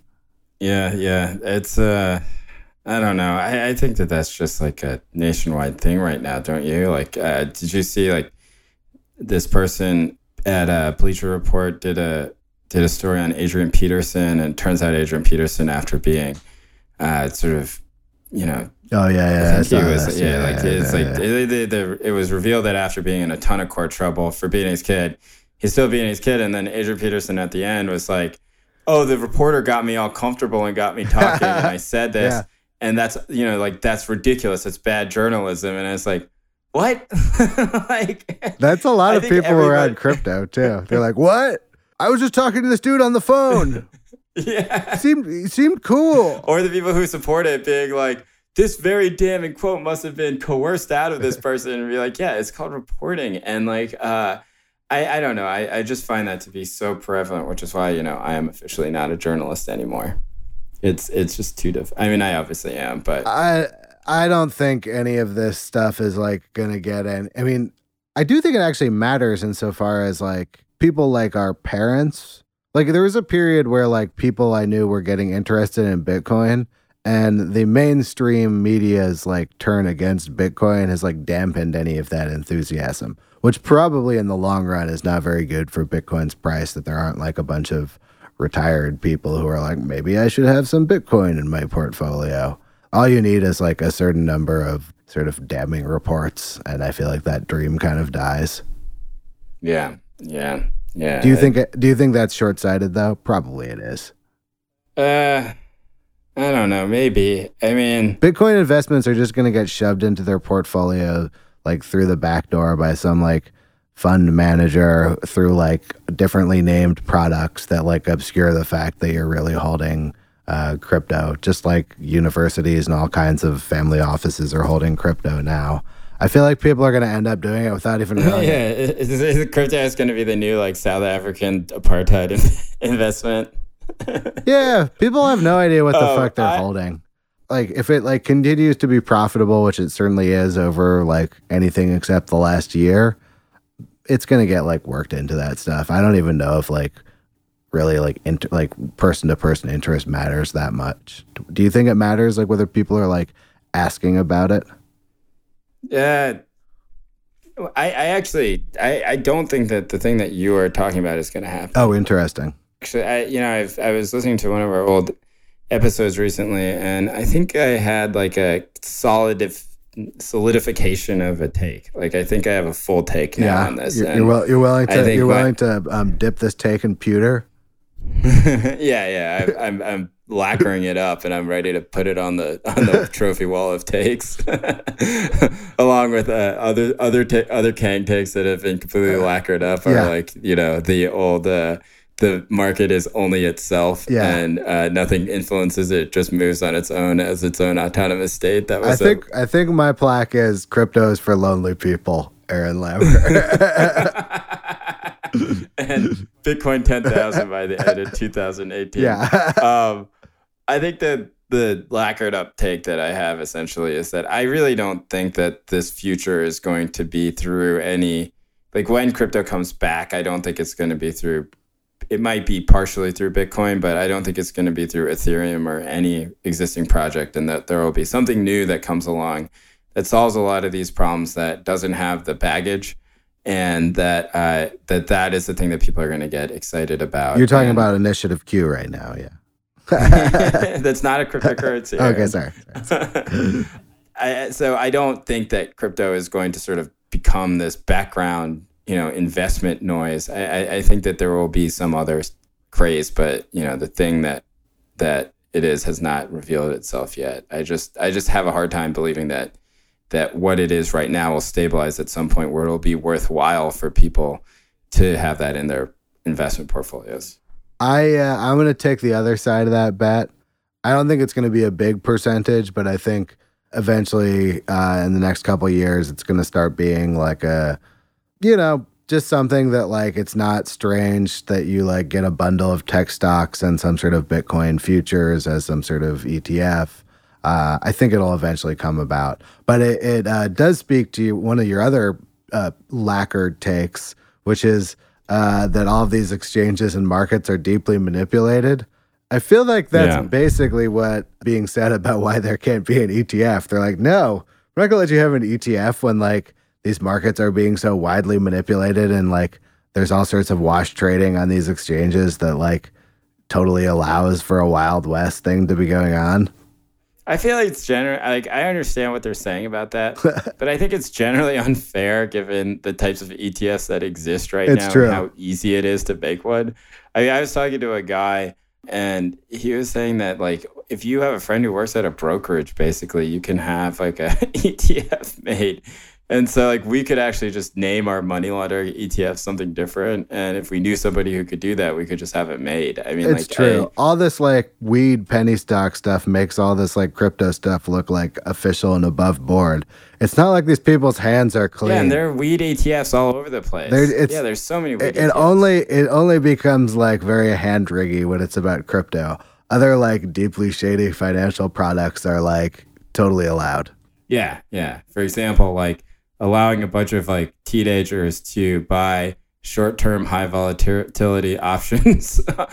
Yeah, yeah. It's uh I don't know. I, I think that that's just like a nationwide thing right now, don't you? Like, uh, did you see like this person at a Bleacher Report did a did a story on Adrian Peterson, and turns out Adrian Peterson, after being uh, sort of, you know, Oh yeah, yeah. I I think he was, this. yeah, like it's yeah, like yeah. It, it, it- it was revealed that after being in a ton of court trouble for beating his kid, he's still beating his kid, and then Adrian Peterson at the end was like, "Oh, the reporter got me all comfortable and got me talking, and I said this, Yeah. and that's you know like that's ridiculous. It's bad journalism." And it's like, what? like, That's a lot I of people around crypto too. They're like, "What? I was just talking to this dude on the phone. yeah. He seemed seemed cool." or the people who support it being like, this very damning quote must have been coerced out of this person and be like, yeah, it's called reporting. And like, uh, I, I don't know. I, I just find that to be so prevalent, which is why, you know, I am officially not a journalist anymore. It's it's just too diff. I mean, I obviously am, but I I don't think any of this stuff is like gonna get in. I mean, I do think it actually matters insofar as like people like our parents. Like there was a period where like people I knew were getting interested in Bitcoin and the mainstream media's like turn against Bitcoin has like dampened any of that enthusiasm, which probably in the long run is not very good for Bitcoin's price that there aren't like a bunch of retired people who are like maybe I should have some Bitcoin in my portfolio. All you need is like a certain number of sort of damning reports and i feel like that dream kind of dies. Yeah, yeah, yeah. do you think do you think that's short-sighted though probably it is Uh, I don't know. Maybe. I mean, bitcoin investments are just going to get shoved into their portfolio like through the back door by some like fund manager through like differently named products that like obscure the fact that you're really holding uh, crypto just like universities and all kinds of family offices are holding crypto now i feel like people are going to end up doing it without even knowing yeah, is, is, crypto is going to be the new like South African apartheid investment. Yeah, people have no idea what the Oh, fuck they're I- holding. Like if it like continues to be profitable, which it certainly is over like anything except the last year, it's going to get like worked into that stuff. I don't even know if like really like inter- like person to person interest matters that much. Do you think it matters like whether people are like asking about it? Yeah. I, I actually I, I don't think that the thing that you are talking about is going to happen. Oh, interesting. Actually, I you know I've I was listening to one of our old episodes recently, and I think I had like a solid solidification of a take. Like I think I have a full take now yeah, on this. you're, you're, will, you're willing to you're my- willing to um, dip this take in pewter. yeah, yeah. I, I'm I'm lacquering it up, and I'm ready to put it on the on the trophy wall of takes, along with uh, other other ta- other Kang takes that have been completely lacquered up. Are Yeah. like you know the old. Uh, the market is only itself, Yeah. and uh, nothing influences it. Just moves on its own as its own autonomous state. That was a- think I think my plaque is crypto is for lonely people. Aaron Lambert. and Bitcoin 10,000 by the end of 2018. yeah. um, I think that the lacquered up take that I have essentially is that I really don't think that this future is going to be through any, like when crypto comes back, I don't think it's going to be through, it might be partially through Bitcoin, but I don't think it's going to be through Ethereum or any existing project, and that there will be something new that comes along that solves a lot of these problems that doesn't have the baggage. And that uh, that that is the thing that people are going to get excited about. You're talking And- about Initiative Q right now, yeah. That's not a cryptocurrency. okay, sorry. sorry. I, so I don't think that crypto is going to sort of become this background, you know, investment noise. I, I, I think that there will be some other craze, but you know, the thing that that it is has not revealed itself yet. I just I just have a hard time believing that that what it is right now will stabilize at some point where it'll be worthwhile for people to have that in their investment portfolios. I uh, I'm gonna take the other side of that bet. I don't think it's gonna be a big percentage, but I think eventually uh, in the next couple years it's gonna start being like a, you know, just something that like it's not strange that you like get a bundle of tech stocks and some sort of Bitcoin futures as some sort of ETF. Uh, I think it'll eventually come about, but it, it uh, does speak to one of your other uh, lacquered takes, which is uh, that all of these exchanges and markets are deeply manipulated. I feel like that's Yeah. basically what being said about why there can't be an ETF. They're like, no, we're not gonna let you have an ETF when like these markets are being so widely manipulated and like there's all sorts of wash trading on these exchanges that like totally allows for a wild west thing to be going on. I feel like it's general. Like I understand what they're saying about that, but I think it's generally unfair given the types of ETFs that exist right It's now true. and how easy it is to make one. I mean, I was talking to a guy, and he was saying that like if you have a friend who works at a brokerage, basically you can have like a ETF made. And so, like, we could actually just name our money laundering ETF something different. And if we knew somebody who could do that, we could just have it made. I mean, It's like, true. I- all this like weed penny stock stuff makes all this like crypto stuff look like official and above board. It's not like these people's hands are clean. Yeah, and there are weed ETFs all over the place. Yeah, there's so many weed it, it only it only becomes like very hand riggy when it's about crypto. Other like deeply shady financial products are like totally allowed. Yeah, yeah. For example, like allowing a bunch of like teenagers to buy short-term high volatility options on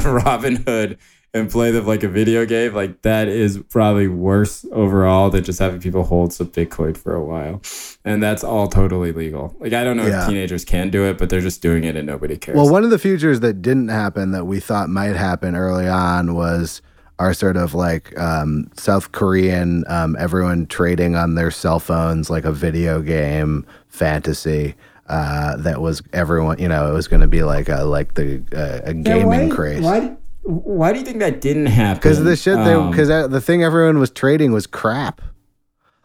Robinhood and play them like a video game, like that is probably worse overall than just having people hold some Bitcoin for a while. And that's all totally legal. Like I don't know Yeah. if teenagers can do it, but they're just doing it and nobody cares. Well, one of the futures that didn't happen that we thought might happen early on was our sort of like um, South Korean, um, everyone trading on their cell phones like a video game fantasy. Uh, that was everyone, you know, it was going to be like a like the uh, a gaming craze. Why, why do you think that didn't happen? Because the shit they Um, because the thing everyone was trading was crap.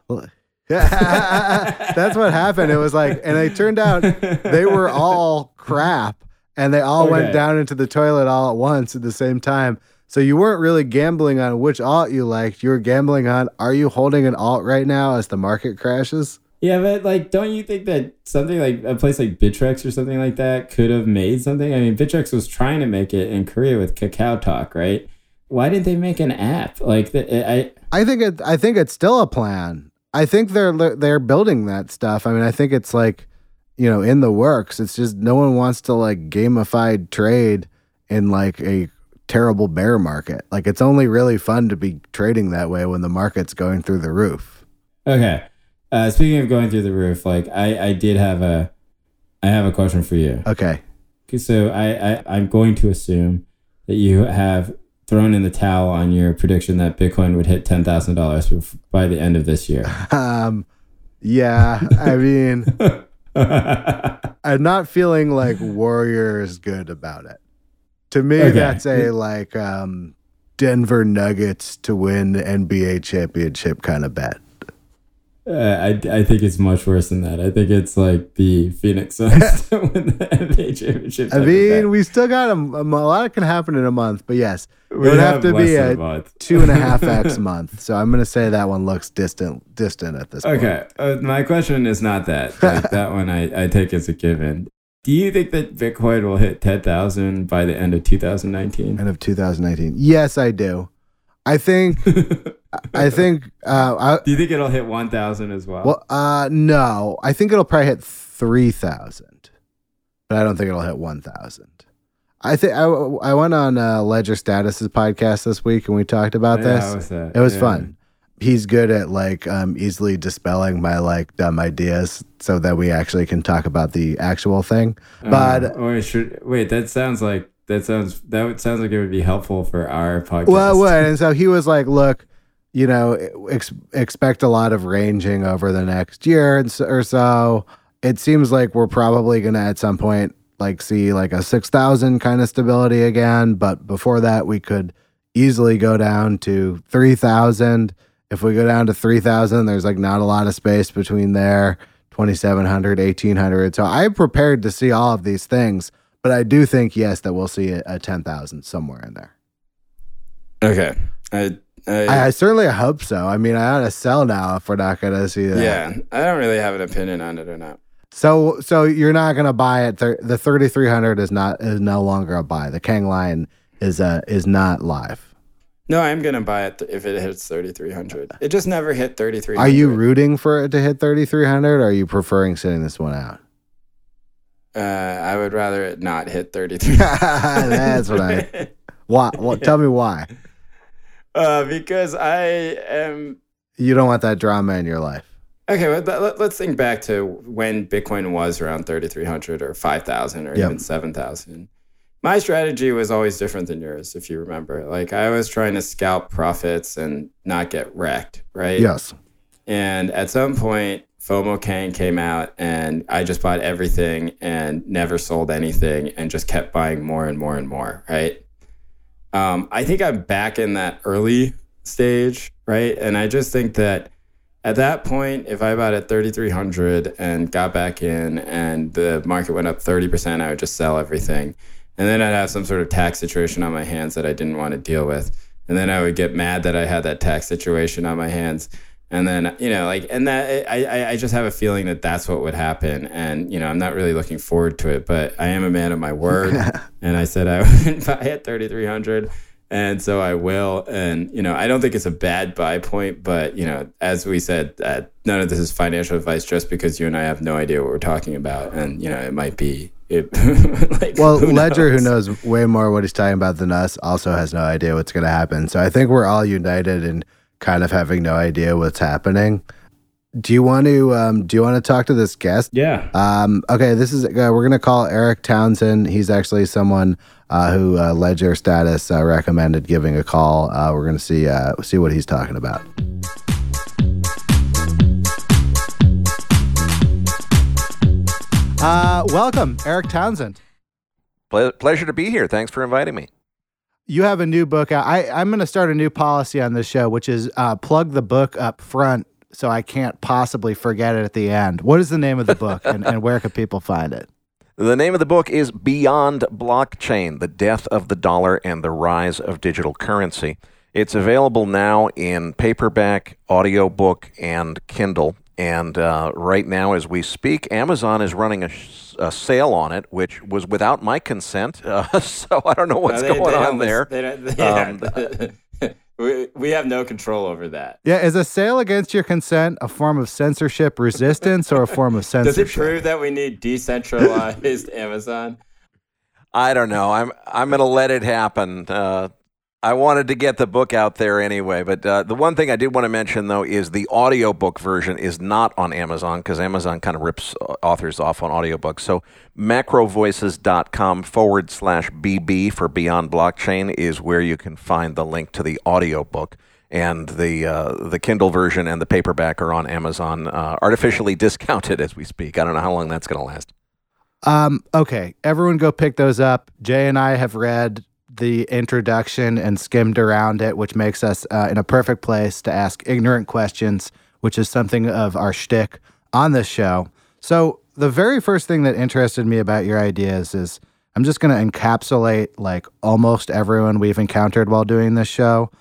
That's what happened. It was like, and it turned out they were all crap, and they all went down into the toilet all at once at the same time. So you weren't really gambling on which alt you liked. You were gambling on are you holding an alt right now as the market crashes? Yeah, but like, don't you think that something like a place like Bittrex or something like that could have made something? I mean, Bittrex was trying to make it in Korea with Kakao Talk, right? Why didn't they make an app like the, I? I think it. I think it's still a plan. I think they're they're building that stuff. I mean, I think it's like, you know, in the works. It's just no one wants to like gamified trade in like a terrible bear market. Like it's only really fun to be trading that way when the market's going through the roof. Okay. Uh, speaking of going through the roof, like I, I did have a, I have a question for you. Okay. So I, I, I'm going to assume that you have thrown in the towel on your prediction that Bitcoin would hit ten thousand dollars by the end of this year. Um. Yeah. I mean, I'm not feeling like warriors good about it. To me, Okay. that's a like um, Denver Nuggets to win the NBA championship kind of bet. Uh, I, I think it's much worse than that. I think it's like the Phoenix Suns to win the NBA championship. I mean, we still got a, a lot can happen in a month, but yes, it We would have, to be a month. two and a half x month. So I'm going to say that one looks distant, distant at this point. Okay, uh, my question is not that. Like, that one I, I take as a given. Do you think that Bitcoin will hit 10,000 by the end of 2019? End of 2019. Yes, I do. I think. I think. Uh, I, Do you think it'll hit 1,000 as well? well, uh, no. I think it'll probably hit three thousand, but I don't think it'll hit one thousand. I think I, I went on uh, Ledger Status's podcast this week and we talked about Yeah, this. was that? It was Yeah. fun. He's good at like um, easily dispelling my like dumb ideas so that we actually can talk about the actual thing. But Uh, wait, should, wait, that sounds like that sounds that would, sounds like it would be helpful for our podcast. well, what? And so he was like, "Look, you know, ex- expect a lot of ranging over the next year and so, or so. It seems like we're probably going to at some point like see like a six thousand kind of stability again, but before that, we could easily go down to three thousand. If we go down to three thousand, there's like not a lot of space between there." 2700 1800 so i'm prepared to see all of these things but i do think yes that we'll see a, a 10000 somewhere in there Okay. I, I, I, certainly hope so. I mean, I ought to sell now if we're not going to see that. yeah, I don't really have an opinion on it or not. So, so you're not going to buy it. Thir- the 3300 is not is no longer a buy. The Kang Lion is uh is not live. No, I'm gonna buy it if it hits 3,300. It just never hit 3,300. Are you rooting for it to hit 3300? Or are you preferring sitting this one out? Uh, I would rather it not hit 33. That's what I- Why? Well, tell me why. Uh, because I am. You don't want that drama in your life. Okay, well, let, us think back to when Bitcoin was around 3,300 or 5,000 or yep. even 7,000. My strategy was always different than yours, if you remember. Like, I was trying to scalp profits and not get wrecked, right? Yes. And at some point, FOMO Kang came out, and I just bought everything and never sold anything and just kept buying more and more and more, right? Um, I think I'm back in that early stage, right? And I just think that at that point, if I bought at 3,300 and got back in and the market went up 30%, I would just sell everything. And then I'd have some sort of tax situation on my hands that I didn't want to deal with. And then I would get mad that I had that tax situation on my hands. And then, you know, like, and that I, I just have a feeling that that's what would happen. And, you know, I'm not really looking forward to it, but I am a man of my word. and I said I would buy at 3,300 and so I will. And you know, I don't think it's a bad buy point, but you know, as we said, uh, none of this is financial advice. Just because you and I have no idea what we're talking about, and you know, it might be. It, like, well, who Ledger, knows? who knows way more what he's talking about than us, also has no idea what's going to happen. So I think we're all united in kind of having no idea what's happening. Do you want to um, do you want to talk to this guest? Yeah. Um, okay, this is uh, we're gonna call Erik Townsend. He's actually someone uh, who uh, Ledger Status uh, recommended giving a call. Uh, we're gonna see uh, see what he's talking about. welcome, Erik Townsend. Ple- pleasure to be here. Thanks for inviting me. You have a new book out. I, I'm going to start a new policy on this show, which is plug the book up front so I can't possibly forget it at the end. What is the name of the book and, and where can people find it? The name of the book is Beyond Blockchain The Death of the Dollar and the Rise of Digital Currency. It's available now in paperback, audiobook, and Kindle. And uh, right now, as we speak, Amazon is running a, a sale on it, which was without my consent. Uh, so I don't know what's no, they, going they on there. They um, we, we have no control over that. Yeah, is a sale against your consent a form of censorship resistance or a form of censorship? Does it prove that we need decentralized Amazon? I don't know. I'm I'm gonna let it happen. Uh, I wanted to get the book out there anyway, but uh, the one thing I did want to mention though is the audiobook version is not on Amazon because Amazon kind of rips uh, authors off on audiobooks. So macrovoices.com forward slash BB for Beyond Blockchain is where you can find the link to the audiobook. And the uh, the Kindle version and the paperback are on Amazon, uh, artificially discounted as we speak. I don't know how long that's going to last. Um, okay, everyone go pick those up. Jay and I have read the introduction and skimmed around it, which makes us uh, in a perfect place to ask ignorant questions, which is something of our shtick on this show. So, the very first thing that interested me about your ideas is I'm just going to encapsulate like almost everyone we've encountered while doing this show.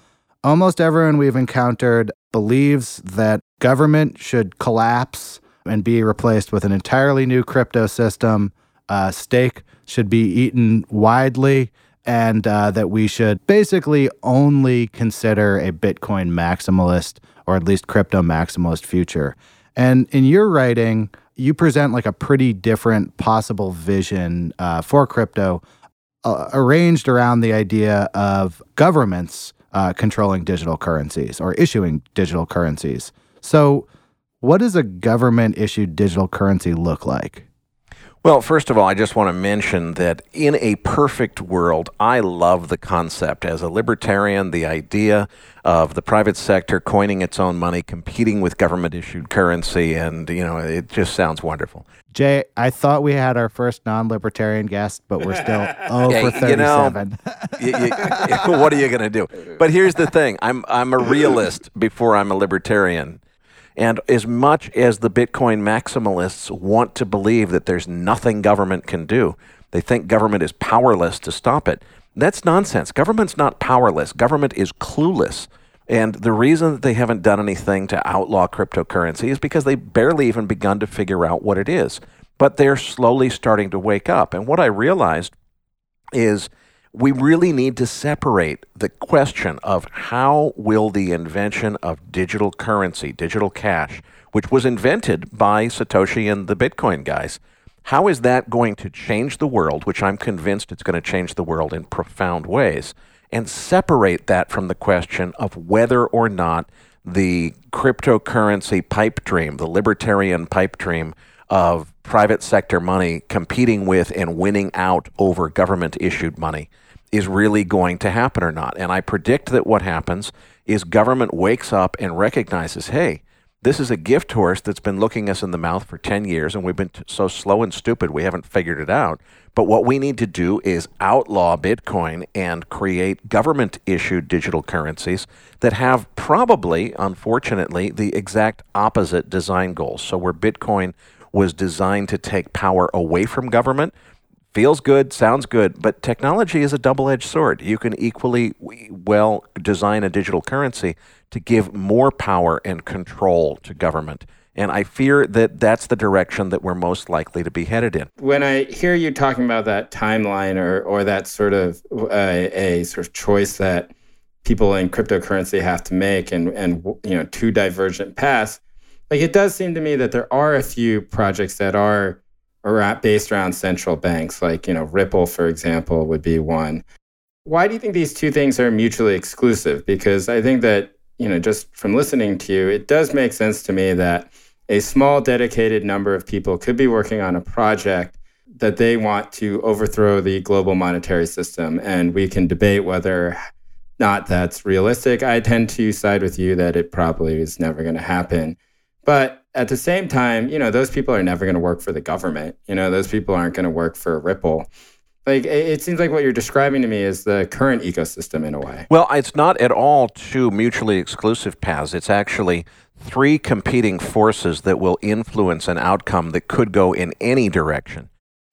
Almost everyone we've encountered believes that government should collapse and be replaced with an entirely new crypto system. Uh, steak should be eaten widely and uh, that we should basically only consider a Bitcoin maximalist or at least crypto maximalist future. And in your writing, you present like a pretty different possible vision uh, for crypto, uh, arranged around the idea of governments uh, controlling digital currencies or issuing digital currencies. So, what does a government issued digital currency look like? Well, first of all, I just want to mention that in a perfect world, I love the concept. As a libertarian, the idea of the private sector coining its own money, competing with government issued currency, and, you know, it just sounds wonderful. Jay, I thought we had our first non libertarian guest, but we're still oh for 37. You know, you, you, what are you going to do? But here's the thing I'm, I'm a realist before I'm a libertarian. And as much as the Bitcoin maximalists want to believe that there's nothing government can do, they think government is powerless to stop it. That's nonsense. Government's not powerless, government is clueless. And the reason that they haven't done anything to outlaw cryptocurrency is because they barely even begun to figure out what it is. But they're slowly starting to wake up. And what I realized is we really need to separate the question of how will the invention of digital currency, digital cash, which was invented by Satoshi and the Bitcoin guys, how is that going to change the world, which I'm convinced it's going to change the world in profound ways? and separate that from the question of whether or not the cryptocurrency pipe dream, the libertarian pipe dream of private sector money competing with and winning out over government issued money is really going to happen or not. And I predict that what happens is government wakes up and recognizes, hey, this is a gift horse that's been looking us in the mouth for 10 years, and we've been t- so slow and stupid we haven't figured it out. But what we need to do is outlaw Bitcoin and create government issued digital currencies that have probably, unfortunately, the exact opposite design goals. So, where Bitcoin was designed to take power away from government, feels good, sounds good, but technology is a double edged sword. You can equally well design a digital currency to give more power and control to government. And I fear that that's the direction that we're most likely to be headed in. When I hear you talking about that timeline or, or that sort of uh, a sort of choice that people in cryptocurrency have to make and, and you know two divergent paths, like it does seem to me that there are a few projects that are around, based around central banks, like, you know, Ripple, for example, would be one. Why do you think these two things are mutually exclusive? Because I think that, you know, just from listening to you, it does make sense to me that a small dedicated number of people could be working on a project that they want to overthrow the global monetary system. And we can debate whether not that's realistic. I tend to side with you that it probably is never going to happen. But at the same time, you know, those people are never going to work for the government. You know, those people aren't going to work for Ripple. Like it seems like what you're describing to me is the current ecosystem in a way. Well, it's not at all two mutually exclusive paths. It's actually three competing forces that will influence an outcome that could go in any direction.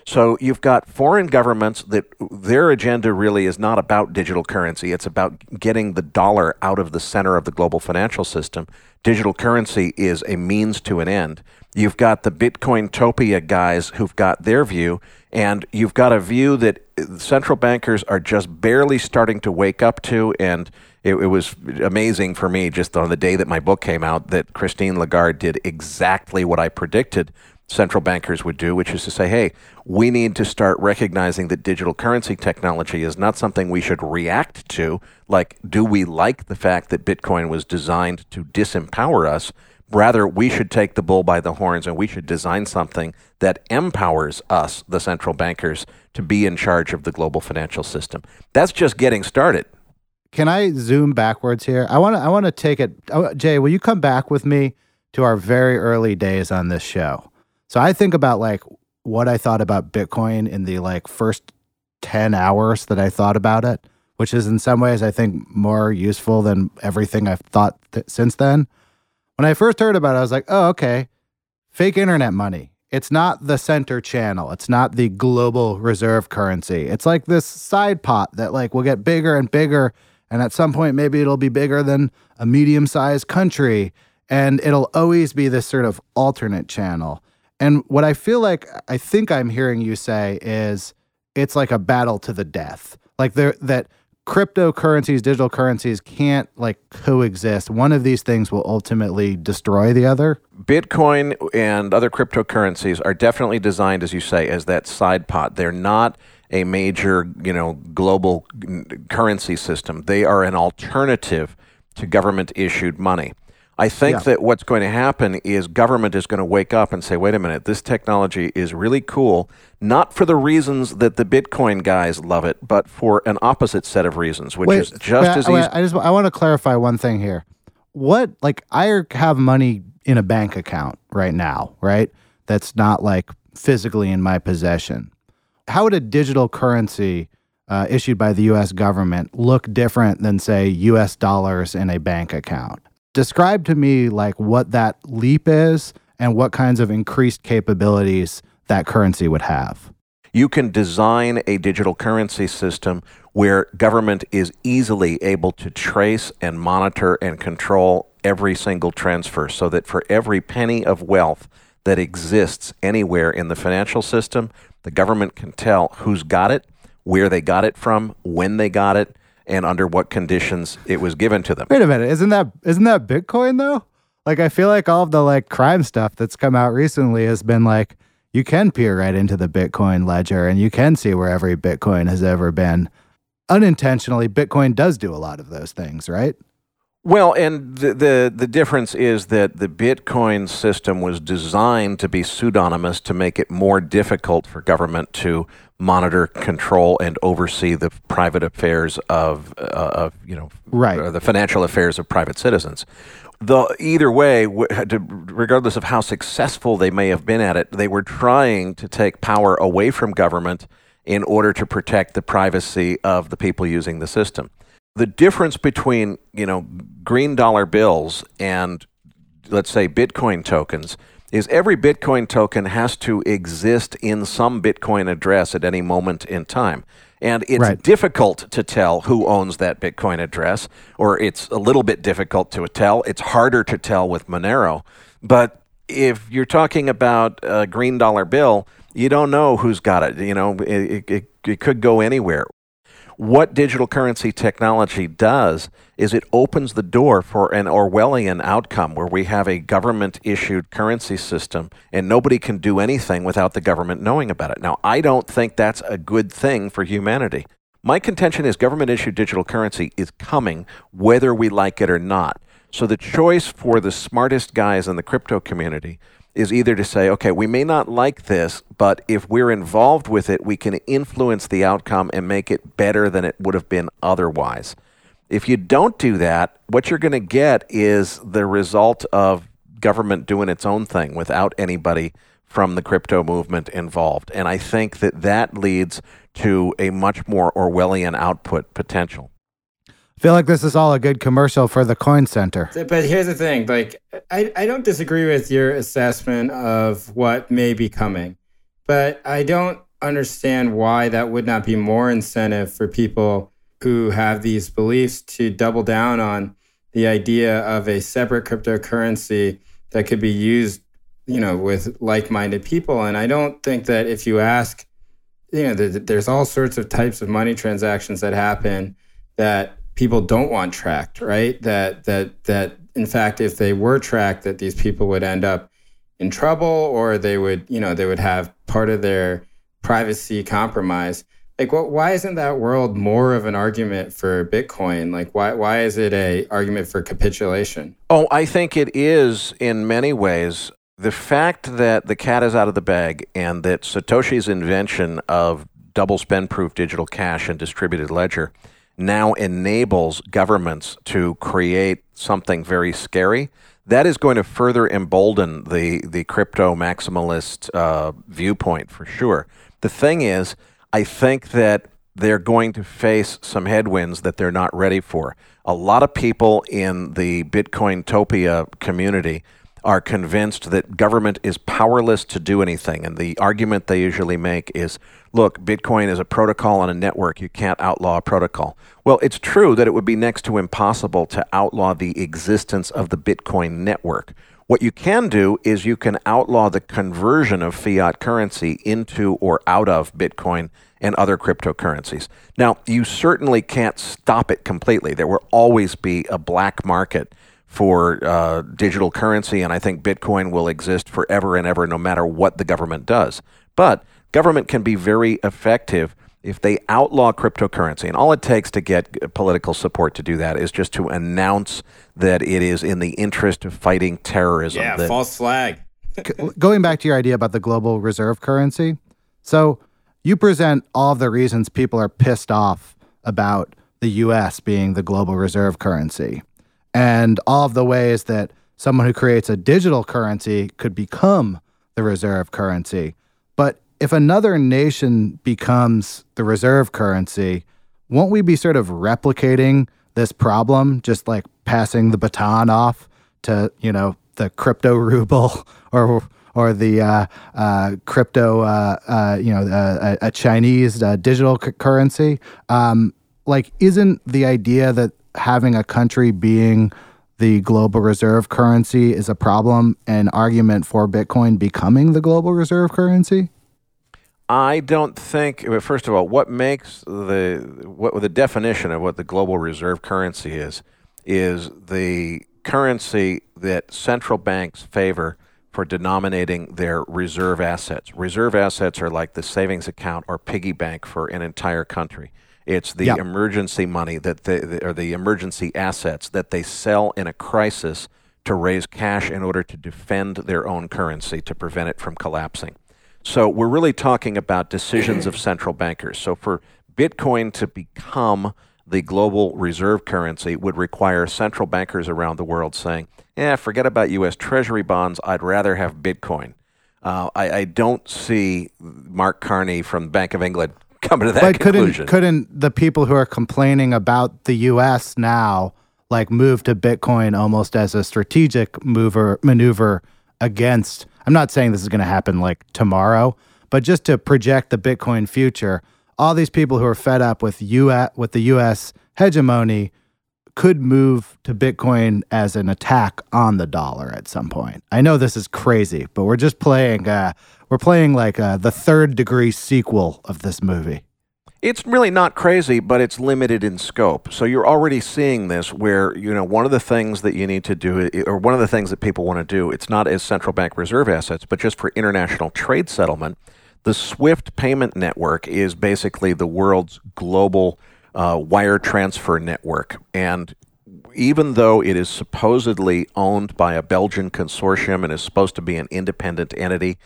So you've got foreign governments that their agenda really is not about digital currency. It's about getting the dollar out of the center of the global financial system. Digital currency is a means to an end. You've got the Bitcoin Topia guys who've got their view, and you've got a view that central bankers are just barely starting to wake up to. And it, it was amazing for me just on the day that my book came out that Christine Lagarde did exactly what I predicted central bankers would do, which is to say, hey, we need to start recognizing that digital currency technology is not something we should react to. Like, do we like the fact that Bitcoin was designed to disempower us? Rather, we should take the bull by the horns and we should design something that empowers us, the central bankers, to be in charge of the global financial system. That's just getting started. Can I zoom backwards here? I want to. I want to take it. Oh, Jay, will you come back with me to our very early days on this show? So I think about like what I thought about Bitcoin in the like first 10 hours that I thought about it, which is in some ways I think more useful than everything I've thought th- since then. When I first heard about it, I was like, "Oh, okay. Fake internet money. It's not the center channel. It's not the global reserve currency. It's like this side pot that like will get bigger and bigger and at some point maybe it'll be bigger than a medium-sized country and it'll always be this sort of alternate channel." And what I feel like I think I'm hearing you say is it's like a battle to the death. Like there that cryptocurrencies, digital currencies can't like coexist. One of these things will ultimately destroy the other. Bitcoin and other cryptocurrencies are definitely designed as you say as that side pot. They're not a major, you know, global currency system. They are an alternative to government issued money. I think yeah. that what's going to happen is government is going to wake up and say, wait a minute, this technology is really cool, not for the reasons that the Bitcoin guys love it, but for an opposite set of reasons, which wait, is just wait, as easy. I just I want to clarify one thing here. What like I have money in a bank account right now, right? That's not like physically in my possession. How would a digital currency uh, issued by the U.S. government look different than say U.S. dollars in a bank account? Describe to me like what that leap is and what kinds of increased capabilities that currency would have. You can design a digital currency system where government is easily able to trace and monitor and control every single transfer so that for every penny of wealth that exists anywhere in the financial system, the government can tell who's got it, where they got it from, when they got it, and under what conditions it was given to them. Wait a minute, isn't that isn't that Bitcoin though? Like I feel like all of the like crime stuff that's come out recently has been like you can peer right into the Bitcoin ledger and you can see where every Bitcoin has ever been. unintentionally, Bitcoin does do a lot of those things, right? Well, and the, the, the difference is that the Bitcoin system was designed to be pseudonymous to make it more difficult for government to monitor, control, and oversee the private affairs of, uh, of you know, right. the financial affairs of private citizens. The, either way, regardless of how successful they may have been at it, they were trying to take power away from government in order to protect the privacy of the people using the system the difference between you know green dollar bills and let's say Bitcoin tokens is every Bitcoin token has to exist in some Bitcoin address at any moment in time. And it's right. difficult to tell who owns that Bitcoin address, or it's a little bit difficult to tell. It's harder to tell with Monero. But if you're talking about a green dollar bill, you don't know who's got it. You know, it, it, it could go anywhere what digital currency technology does is it opens the door for an Orwellian outcome where we have a government issued currency system and nobody can do anything without the government knowing about it. Now, I don't think that's a good thing for humanity. My contention is government issued digital currency is coming whether we like it or not. So the choice for the smartest guys in the crypto community is either to say, okay, we may not like this, but if we're involved with it, we can influence the outcome and make it better than it would have been otherwise. If you don't do that, what you're going to get is the result of government doing its own thing without anybody from the crypto movement involved. And I think that that leads to a much more Orwellian output potential feel like this is all a good commercial for the coin center. But here's the thing like I, I don't disagree with your assessment of what may be coming but i don't understand why that would not be more incentive for people who have these beliefs to double down on the idea of a separate cryptocurrency that could be used you know with like-minded people. And i don't think that if you ask you know there's all sorts of types of money transactions that happen that people don't want tracked, right? That that that in fact, if they were tracked, that these people would end up in trouble, or they would, you know, they would have part of their privacy compromised. Like, what? Why isn't that world more of an argument for Bitcoin? Like, why why is it a argument for capitulation? Oh, I think it is in many ways. The fact that the cat is out of the bag and that Satoshi's invention of double spend proof digital cash and distributed ledger now enables governments to create something very scary, that is going to further embolden the, the crypto maximalist uh, viewpoint for sure. The thing is, I think that they're going to face some headwinds that they're not ready for. A lot of people in the Bitcoin Topia community are convinced that government is powerless to do anything. And the argument they usually make is look, Bitcoin is a protocol on a network. You can't outlaw a protocol. Well, it's true that it would be next to impossible to outlaw the existence of the Bitcoin network. What you can do is you can outlaw the conversion of fiat currency into or out of Bitcoin and other cryptocurrencies. Now, you certainly can't stop it completely. There will always be a black market for uh, digital currency, and I think Bitcoin will exist forever and ever, no matter what the government does. But government can be very effective if they outlaw cryptocurrency. And all it takes to get political support to do that is just to announce that it is in the interest of fighting terrorism. Yeah, that, false flag. going back to your idea about the global reserve currency. So you present all the reasons people are pissed off about the US being the global reserve currency and all of the ways that someone who creates a digital currency could become the reserve currency. But if another nation becomes the reserve currency, won't we be sort of replicating this problem, just like passing the baton off to, you know, the crypto ruble or or the uh, uh, crypto, uh, uh you know, uh, a, Chinese uh, digital c- currency? Um, like, isn't the idea that having a country being the global reserve currency is a problem an argument for Bitcoin becoming the global reserve currency? I don't think. First of all, what makes the what the definition of what the global reserve currency is is the currency that central banks favor for denominating their reserve assets. Reserve assets are like the savings account or piggy bank for an entire country. It's the Yep. emergency money that they, or the emergency assets that they sell in a crisis to raise cash in order to defend their own currency to prevent it from collapsing. So we're really talking about decisions of central bankers. So for Bitcoin to become the global reserve currency would require central bankers around the world saying, "Yeah, forget about U.S. Treasury bonds. I'd rather have Bitcoin." Uh, I, I don't see Mark Carney from the Bank of England coming to that But conclusion. couldn't couldn't the people who are complaining about the U.S. now like move to Bitcoin almost as a strategic mover maneuver against? I'm not saying this is going to happen like tomorrow, but just to project the Bitcoin future. All these people who are fed up with U.S. with the U.S. hegemony could move to Bitcoin as an attack on the dollar at some point. I know this is crazy, but we're just playing. Uh, we're playing like uh, the third degree sequel of this movie. It's really not crazy, but it's limited in scope. So you're already seeing this where, you know, one of the things that you need to do, or one of the things that people want to do, it's not as central bank reserve assets, but just for international trade settlement. The SWIFT payment network is basically the world's global uh, wire transfer network. And even though it is supposedly owned by a Belgian consortium and is supposed to be an independent entity,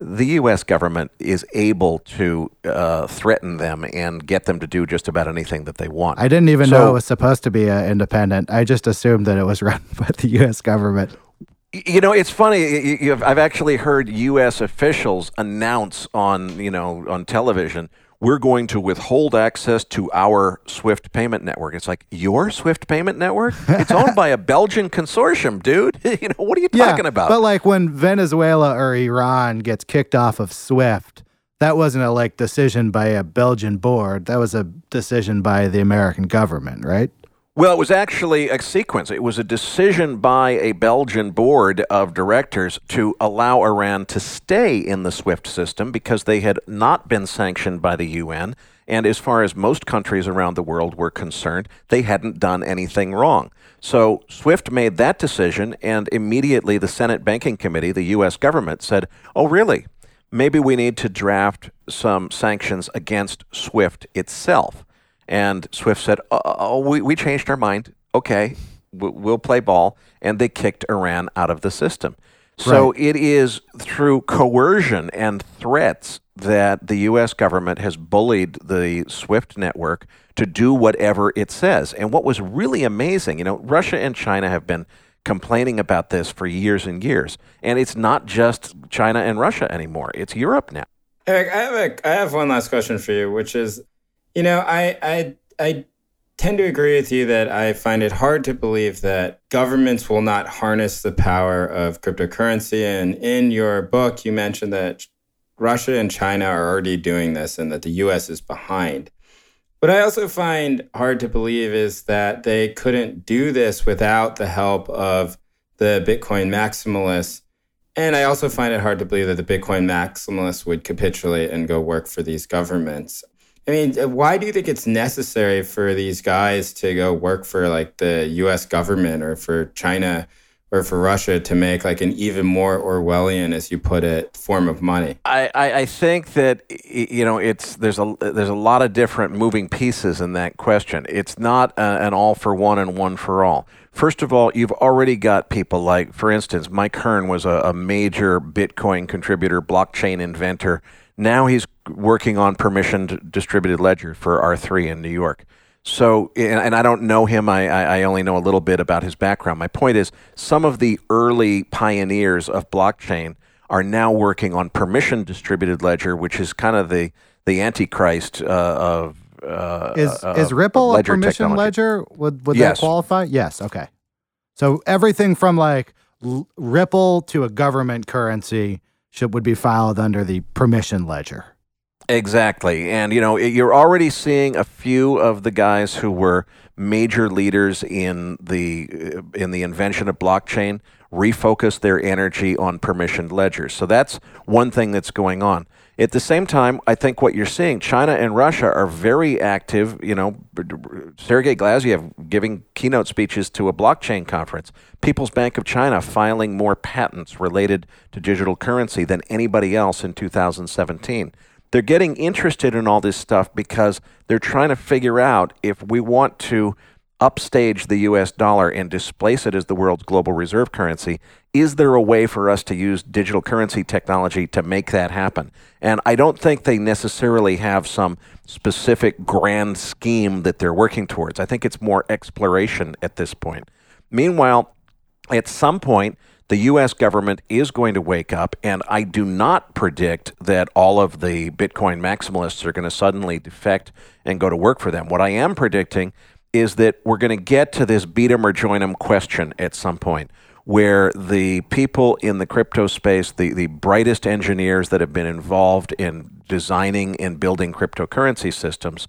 the U.S. government is able to uh, threaten them and get them to do just about anything that they want. I didn't even So- know it was supposed to be uh, independent. I just assumed that it was run by the U.S. government. You know, it's funny. I've actually heard U.S. officials announce on, you know, on television, we're going to withhold access to our SWIFT payment network. It's like your SWIFT payment network. It's owned by a Belgian consortium, dude. you know, what are you talking about? But like when Venezuela or Iran gets kicked off of SWIFT, that wasn't a like decision by a Belgian board. That was a decision by the American government, right? Well, it was actually a sequence. It was a decision by a Belgian board of directors to allow Iran to stay in the SWIFT system because they had not been sanctioned by the UN. And as far as most countries around the world were concerned, they hadn't done anything wrong. So SWIFT made that decision, and immediately the Senate Banking Committee, the U.S. government, said, Oh, really? Maybe we need to draft some sanctions against SWIFT itself. And Swift said, "Oh, oh, we, we changed our mind. Okay, we- we'll play ball." And they kicked Iran out of the system. So it is through coercion and threats that the U.S. government has bullied the SWIFT network to do whatever it says. And what was really amazing, you know, Russia and China have been complaining about this for years and years. And it's not just China and Russia anymore, it's Europe now. Erik, I have a I have one last question for you, which is, you know, I I I tend to agree with you that I find it hard to believe that governments will not harness the power of cryptocurrency. And in your book, you mentioned that Russia and China are already doing this, and that the U.S. is behind. What I also find hard to believe is that they couldn't do this without the help of the Bitcoin maximalists. And I also find it hard to believe that the Bitcoin maximalists would capitulate and go work for these governments. I mean, uh, why do you think it's necessary for these guys to go work for like the US government or for China or for Russia to make like an even more Orwellian, as you put it, form of money? I, I, think that you know it's there's a there's a lot of different moving pieces in that question. It's not a, an all for one and one for all. First of all, you've already got people like, for instance, Mike Hearn was a, a major Bitcoin contributor, blockchain inventor. Now he's working on permissioned distributed ledger for R3 in New York. So, and and I don't know him. I, I I only know a little bit about his background. My point is, some of the early pioneers of blockchain are now working on permission distributed ledger, which is kind of the the antichrist uh, of uh, Is uh, is Ripple a permission technology. ledger? Would would Yes. that qualify? Yes. Okay. So everything from like L- Ripple to a government currency should would be filed under the permission ledger. Exactly. And, you know, you're already seeing a few of the guys who were major leaders in the uh, in the invention of blockchain refocus their energy on permissioned ledgers. So that's one thing that's going on. At the same time, I think what you're seeing, China and Russia are very active. You know, Sergei Glaziev giving keynote speeches to a blockchain conference. People's Bank of China filing more patents related to digital currency than anybody else in 2017. They're getting interested in all this stuff because they're trying to figure out if we want to upstage the US dollar and displace it as the world's global reserve currency, is there a way for us to use digital currency technology to make that happen? And I don't think they necessarily have some specific grand scheme that they're working towards. I think it's more exploration at this point. Meanwhile, at some point, the US government is going to wake up, and I do not predict that all of the Bitcoin maximalists are going to suddenly defect and go to work for them. What I am predicting is that we're going to get to this beat 'em or join 'em question at some point where the people in the crypto space, the, the brightest engineers that have been involved in designing and building cryptocurrency systems,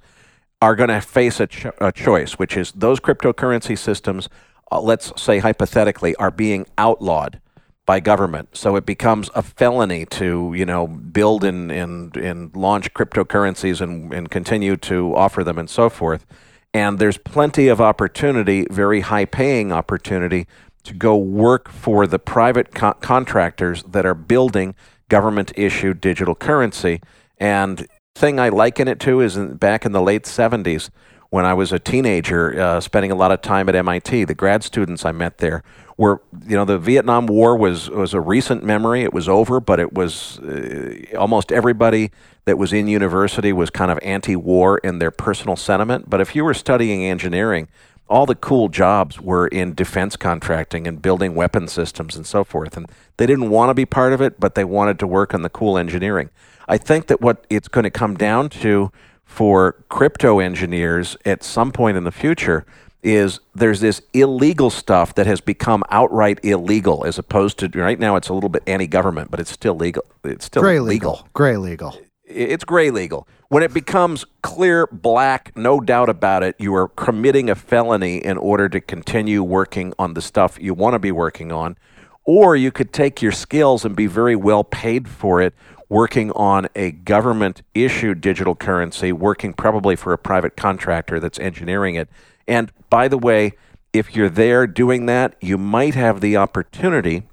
are going to face a, cho- a, choice, which is those cryptocurrency systems, uh, let's say hypothetically, are being outlawed by government. So it becomes a felony to, you know, build and, and, and launch cryptocurrencies and, and continue to offer them and so forth. And there's plenty of opportunity, very high paying opportunity to go work for the private co- contractors that are building government issued digital currency. And thing I liken it to is in, back in the late 70s when I was a teenager, uh, spending a lot of time at MIT. The grad students I met there were, you know, the Vietnam War was was a recent memory. It was over, but it was uh, almost everybody that was in university was kind of anti-war in their personal sentiment. But if you were studying engineering, all the cool jobs were in defense contracting and building weapon systems and so forth. And they didn't want to be part of it, but they wanted to work on the cool engineering. I think that what it's going to come down to for crypto engineers at some point in the future is there's this illegal stuff that has become outright illegal as opposed to right now it's a little bit anti-government but it's still legal it's still gray legal. legal gray legal it's gray legal. When it becomes clear black, no doubt about it, you are committing a felony in order to continue working on the stuff you want to be working on. Or you could take your skills and be very well paid for it, working on a government issued digital currency, working probably for a private contractor that's engineering it. And by the way, if you're there doing that, you might have the opportunity,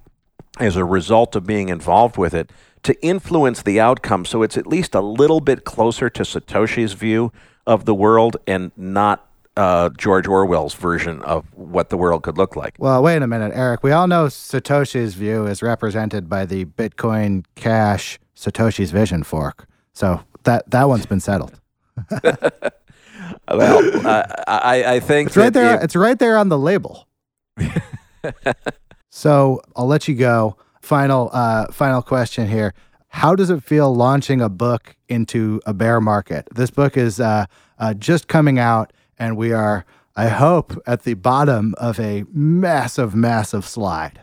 as a result of being involved with it, to influence the outcome so it's at least a little bit closer to Satoshi's view of the world and not uh, George Orwell's version of what the world could look like. Well, wait a minute, Erik. We all know Satoshi's view is represented by the Bitcoin Cash Satoshi's Vision fork. So that that one's been settled. well, uh, I, I think it's right there. It, it's right there on the label. so I'll let you go final uh, final question here. How does it feel launching a book into a bear market? This book is uh, uh, just coming out, and we are, I hope, at the bottom of a massive, massive slide.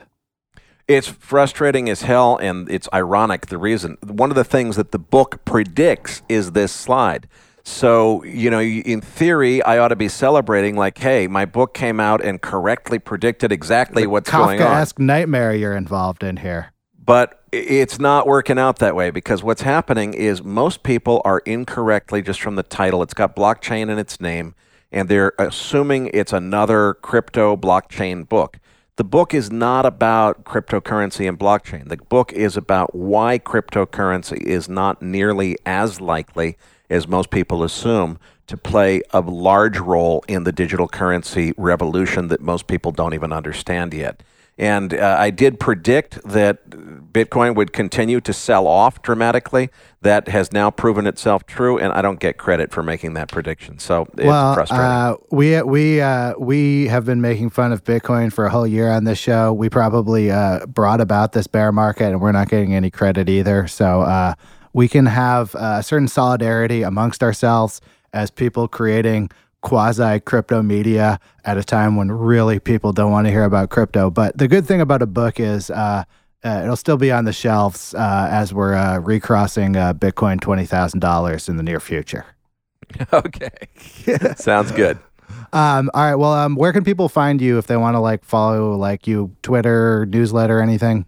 It's frustrating as hell, and it's ironic. The reason, one of the things that the book predicts is this slide. So, you know, in theory, I ought to be celebrating, like, hey, my book came out and correctly predicted exactly the what's going on. Kafkaesque nightmare you're involved in here. But it's not working out that way because what's happening is most people are incorrectly just from the title. It's got blockchain in its name, and they're assuming it's another crypto blockchain book. The book is not about cryptocurrency and blockchain. The book is about why cryptocurrency is not nearly as likely as most people assume, to play a large role in the digital currency revolution that most people don't even understand yet. And uh, I did predict that Bitcoin would continue to sell off dramatically. That has now proven itself true, and I don't get credit for making that prediction. So it's well, frustrating. Uh, we we uh, we have been making fun of Bitcoin for a whole year on this show. We probably uh, brought about this bear market, and we're not getting any credit either. So uh, we can have a certain solidarity amongst ourselves as people creating quasi crypto media at a time when really people don't want to hear about crypto. But the good thing about a book is uh, uh, it'll still be on the shelves uh, as we're uh, recrossing uh, Bitcoin $20,000 in the near future. Okay. Sounds good. Um, all right. Well, um, where can people find you if they want to like follow like you, Twitter, newsletter, anything?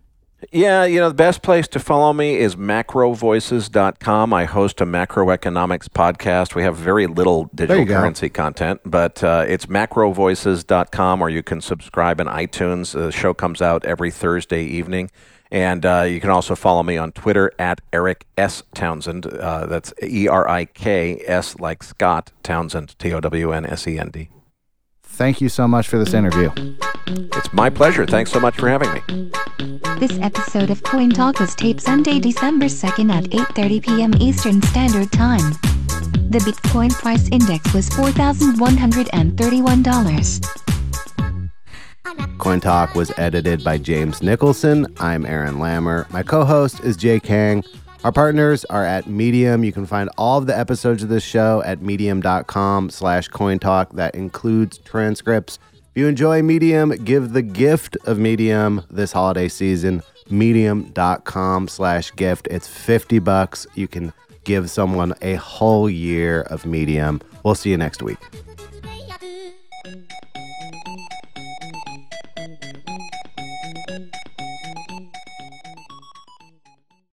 Yeah, you know, the best place to follow me is macrovoices.com. I host a macroeconomics podcast. We have very little digital currency content, but uh, it's macrovoices.com, or you can subscribe in iTunes. The show comes out every Thursday evening. And uh, you can also follow me on Twitter at Erik S. Townsend. Uh, that's E R I K S like Scott Townsend, T O W N S E N D. Thank you so much for this interview. It's my pleasure. Thanks so much for having me. This episode of Coin Talk was taped Sunday, December 2nd at 8:30 p.m. Eastern Standard Time. The Bitcoin price index was $4,131. Coin Talk was edited by James Nicholson. I'm Aaron Lammer. My co-host is Jay Kang. Our partners are at Medium. You can find all of the episodes of this show at medium.com slash cointalk. That includes transcripts. If you enjoy Medium, give the gift of Medium this holiday season. Medium.com slash gift. It's 50 bucks. You can give someone a whole year of Medium. We'll see you next week.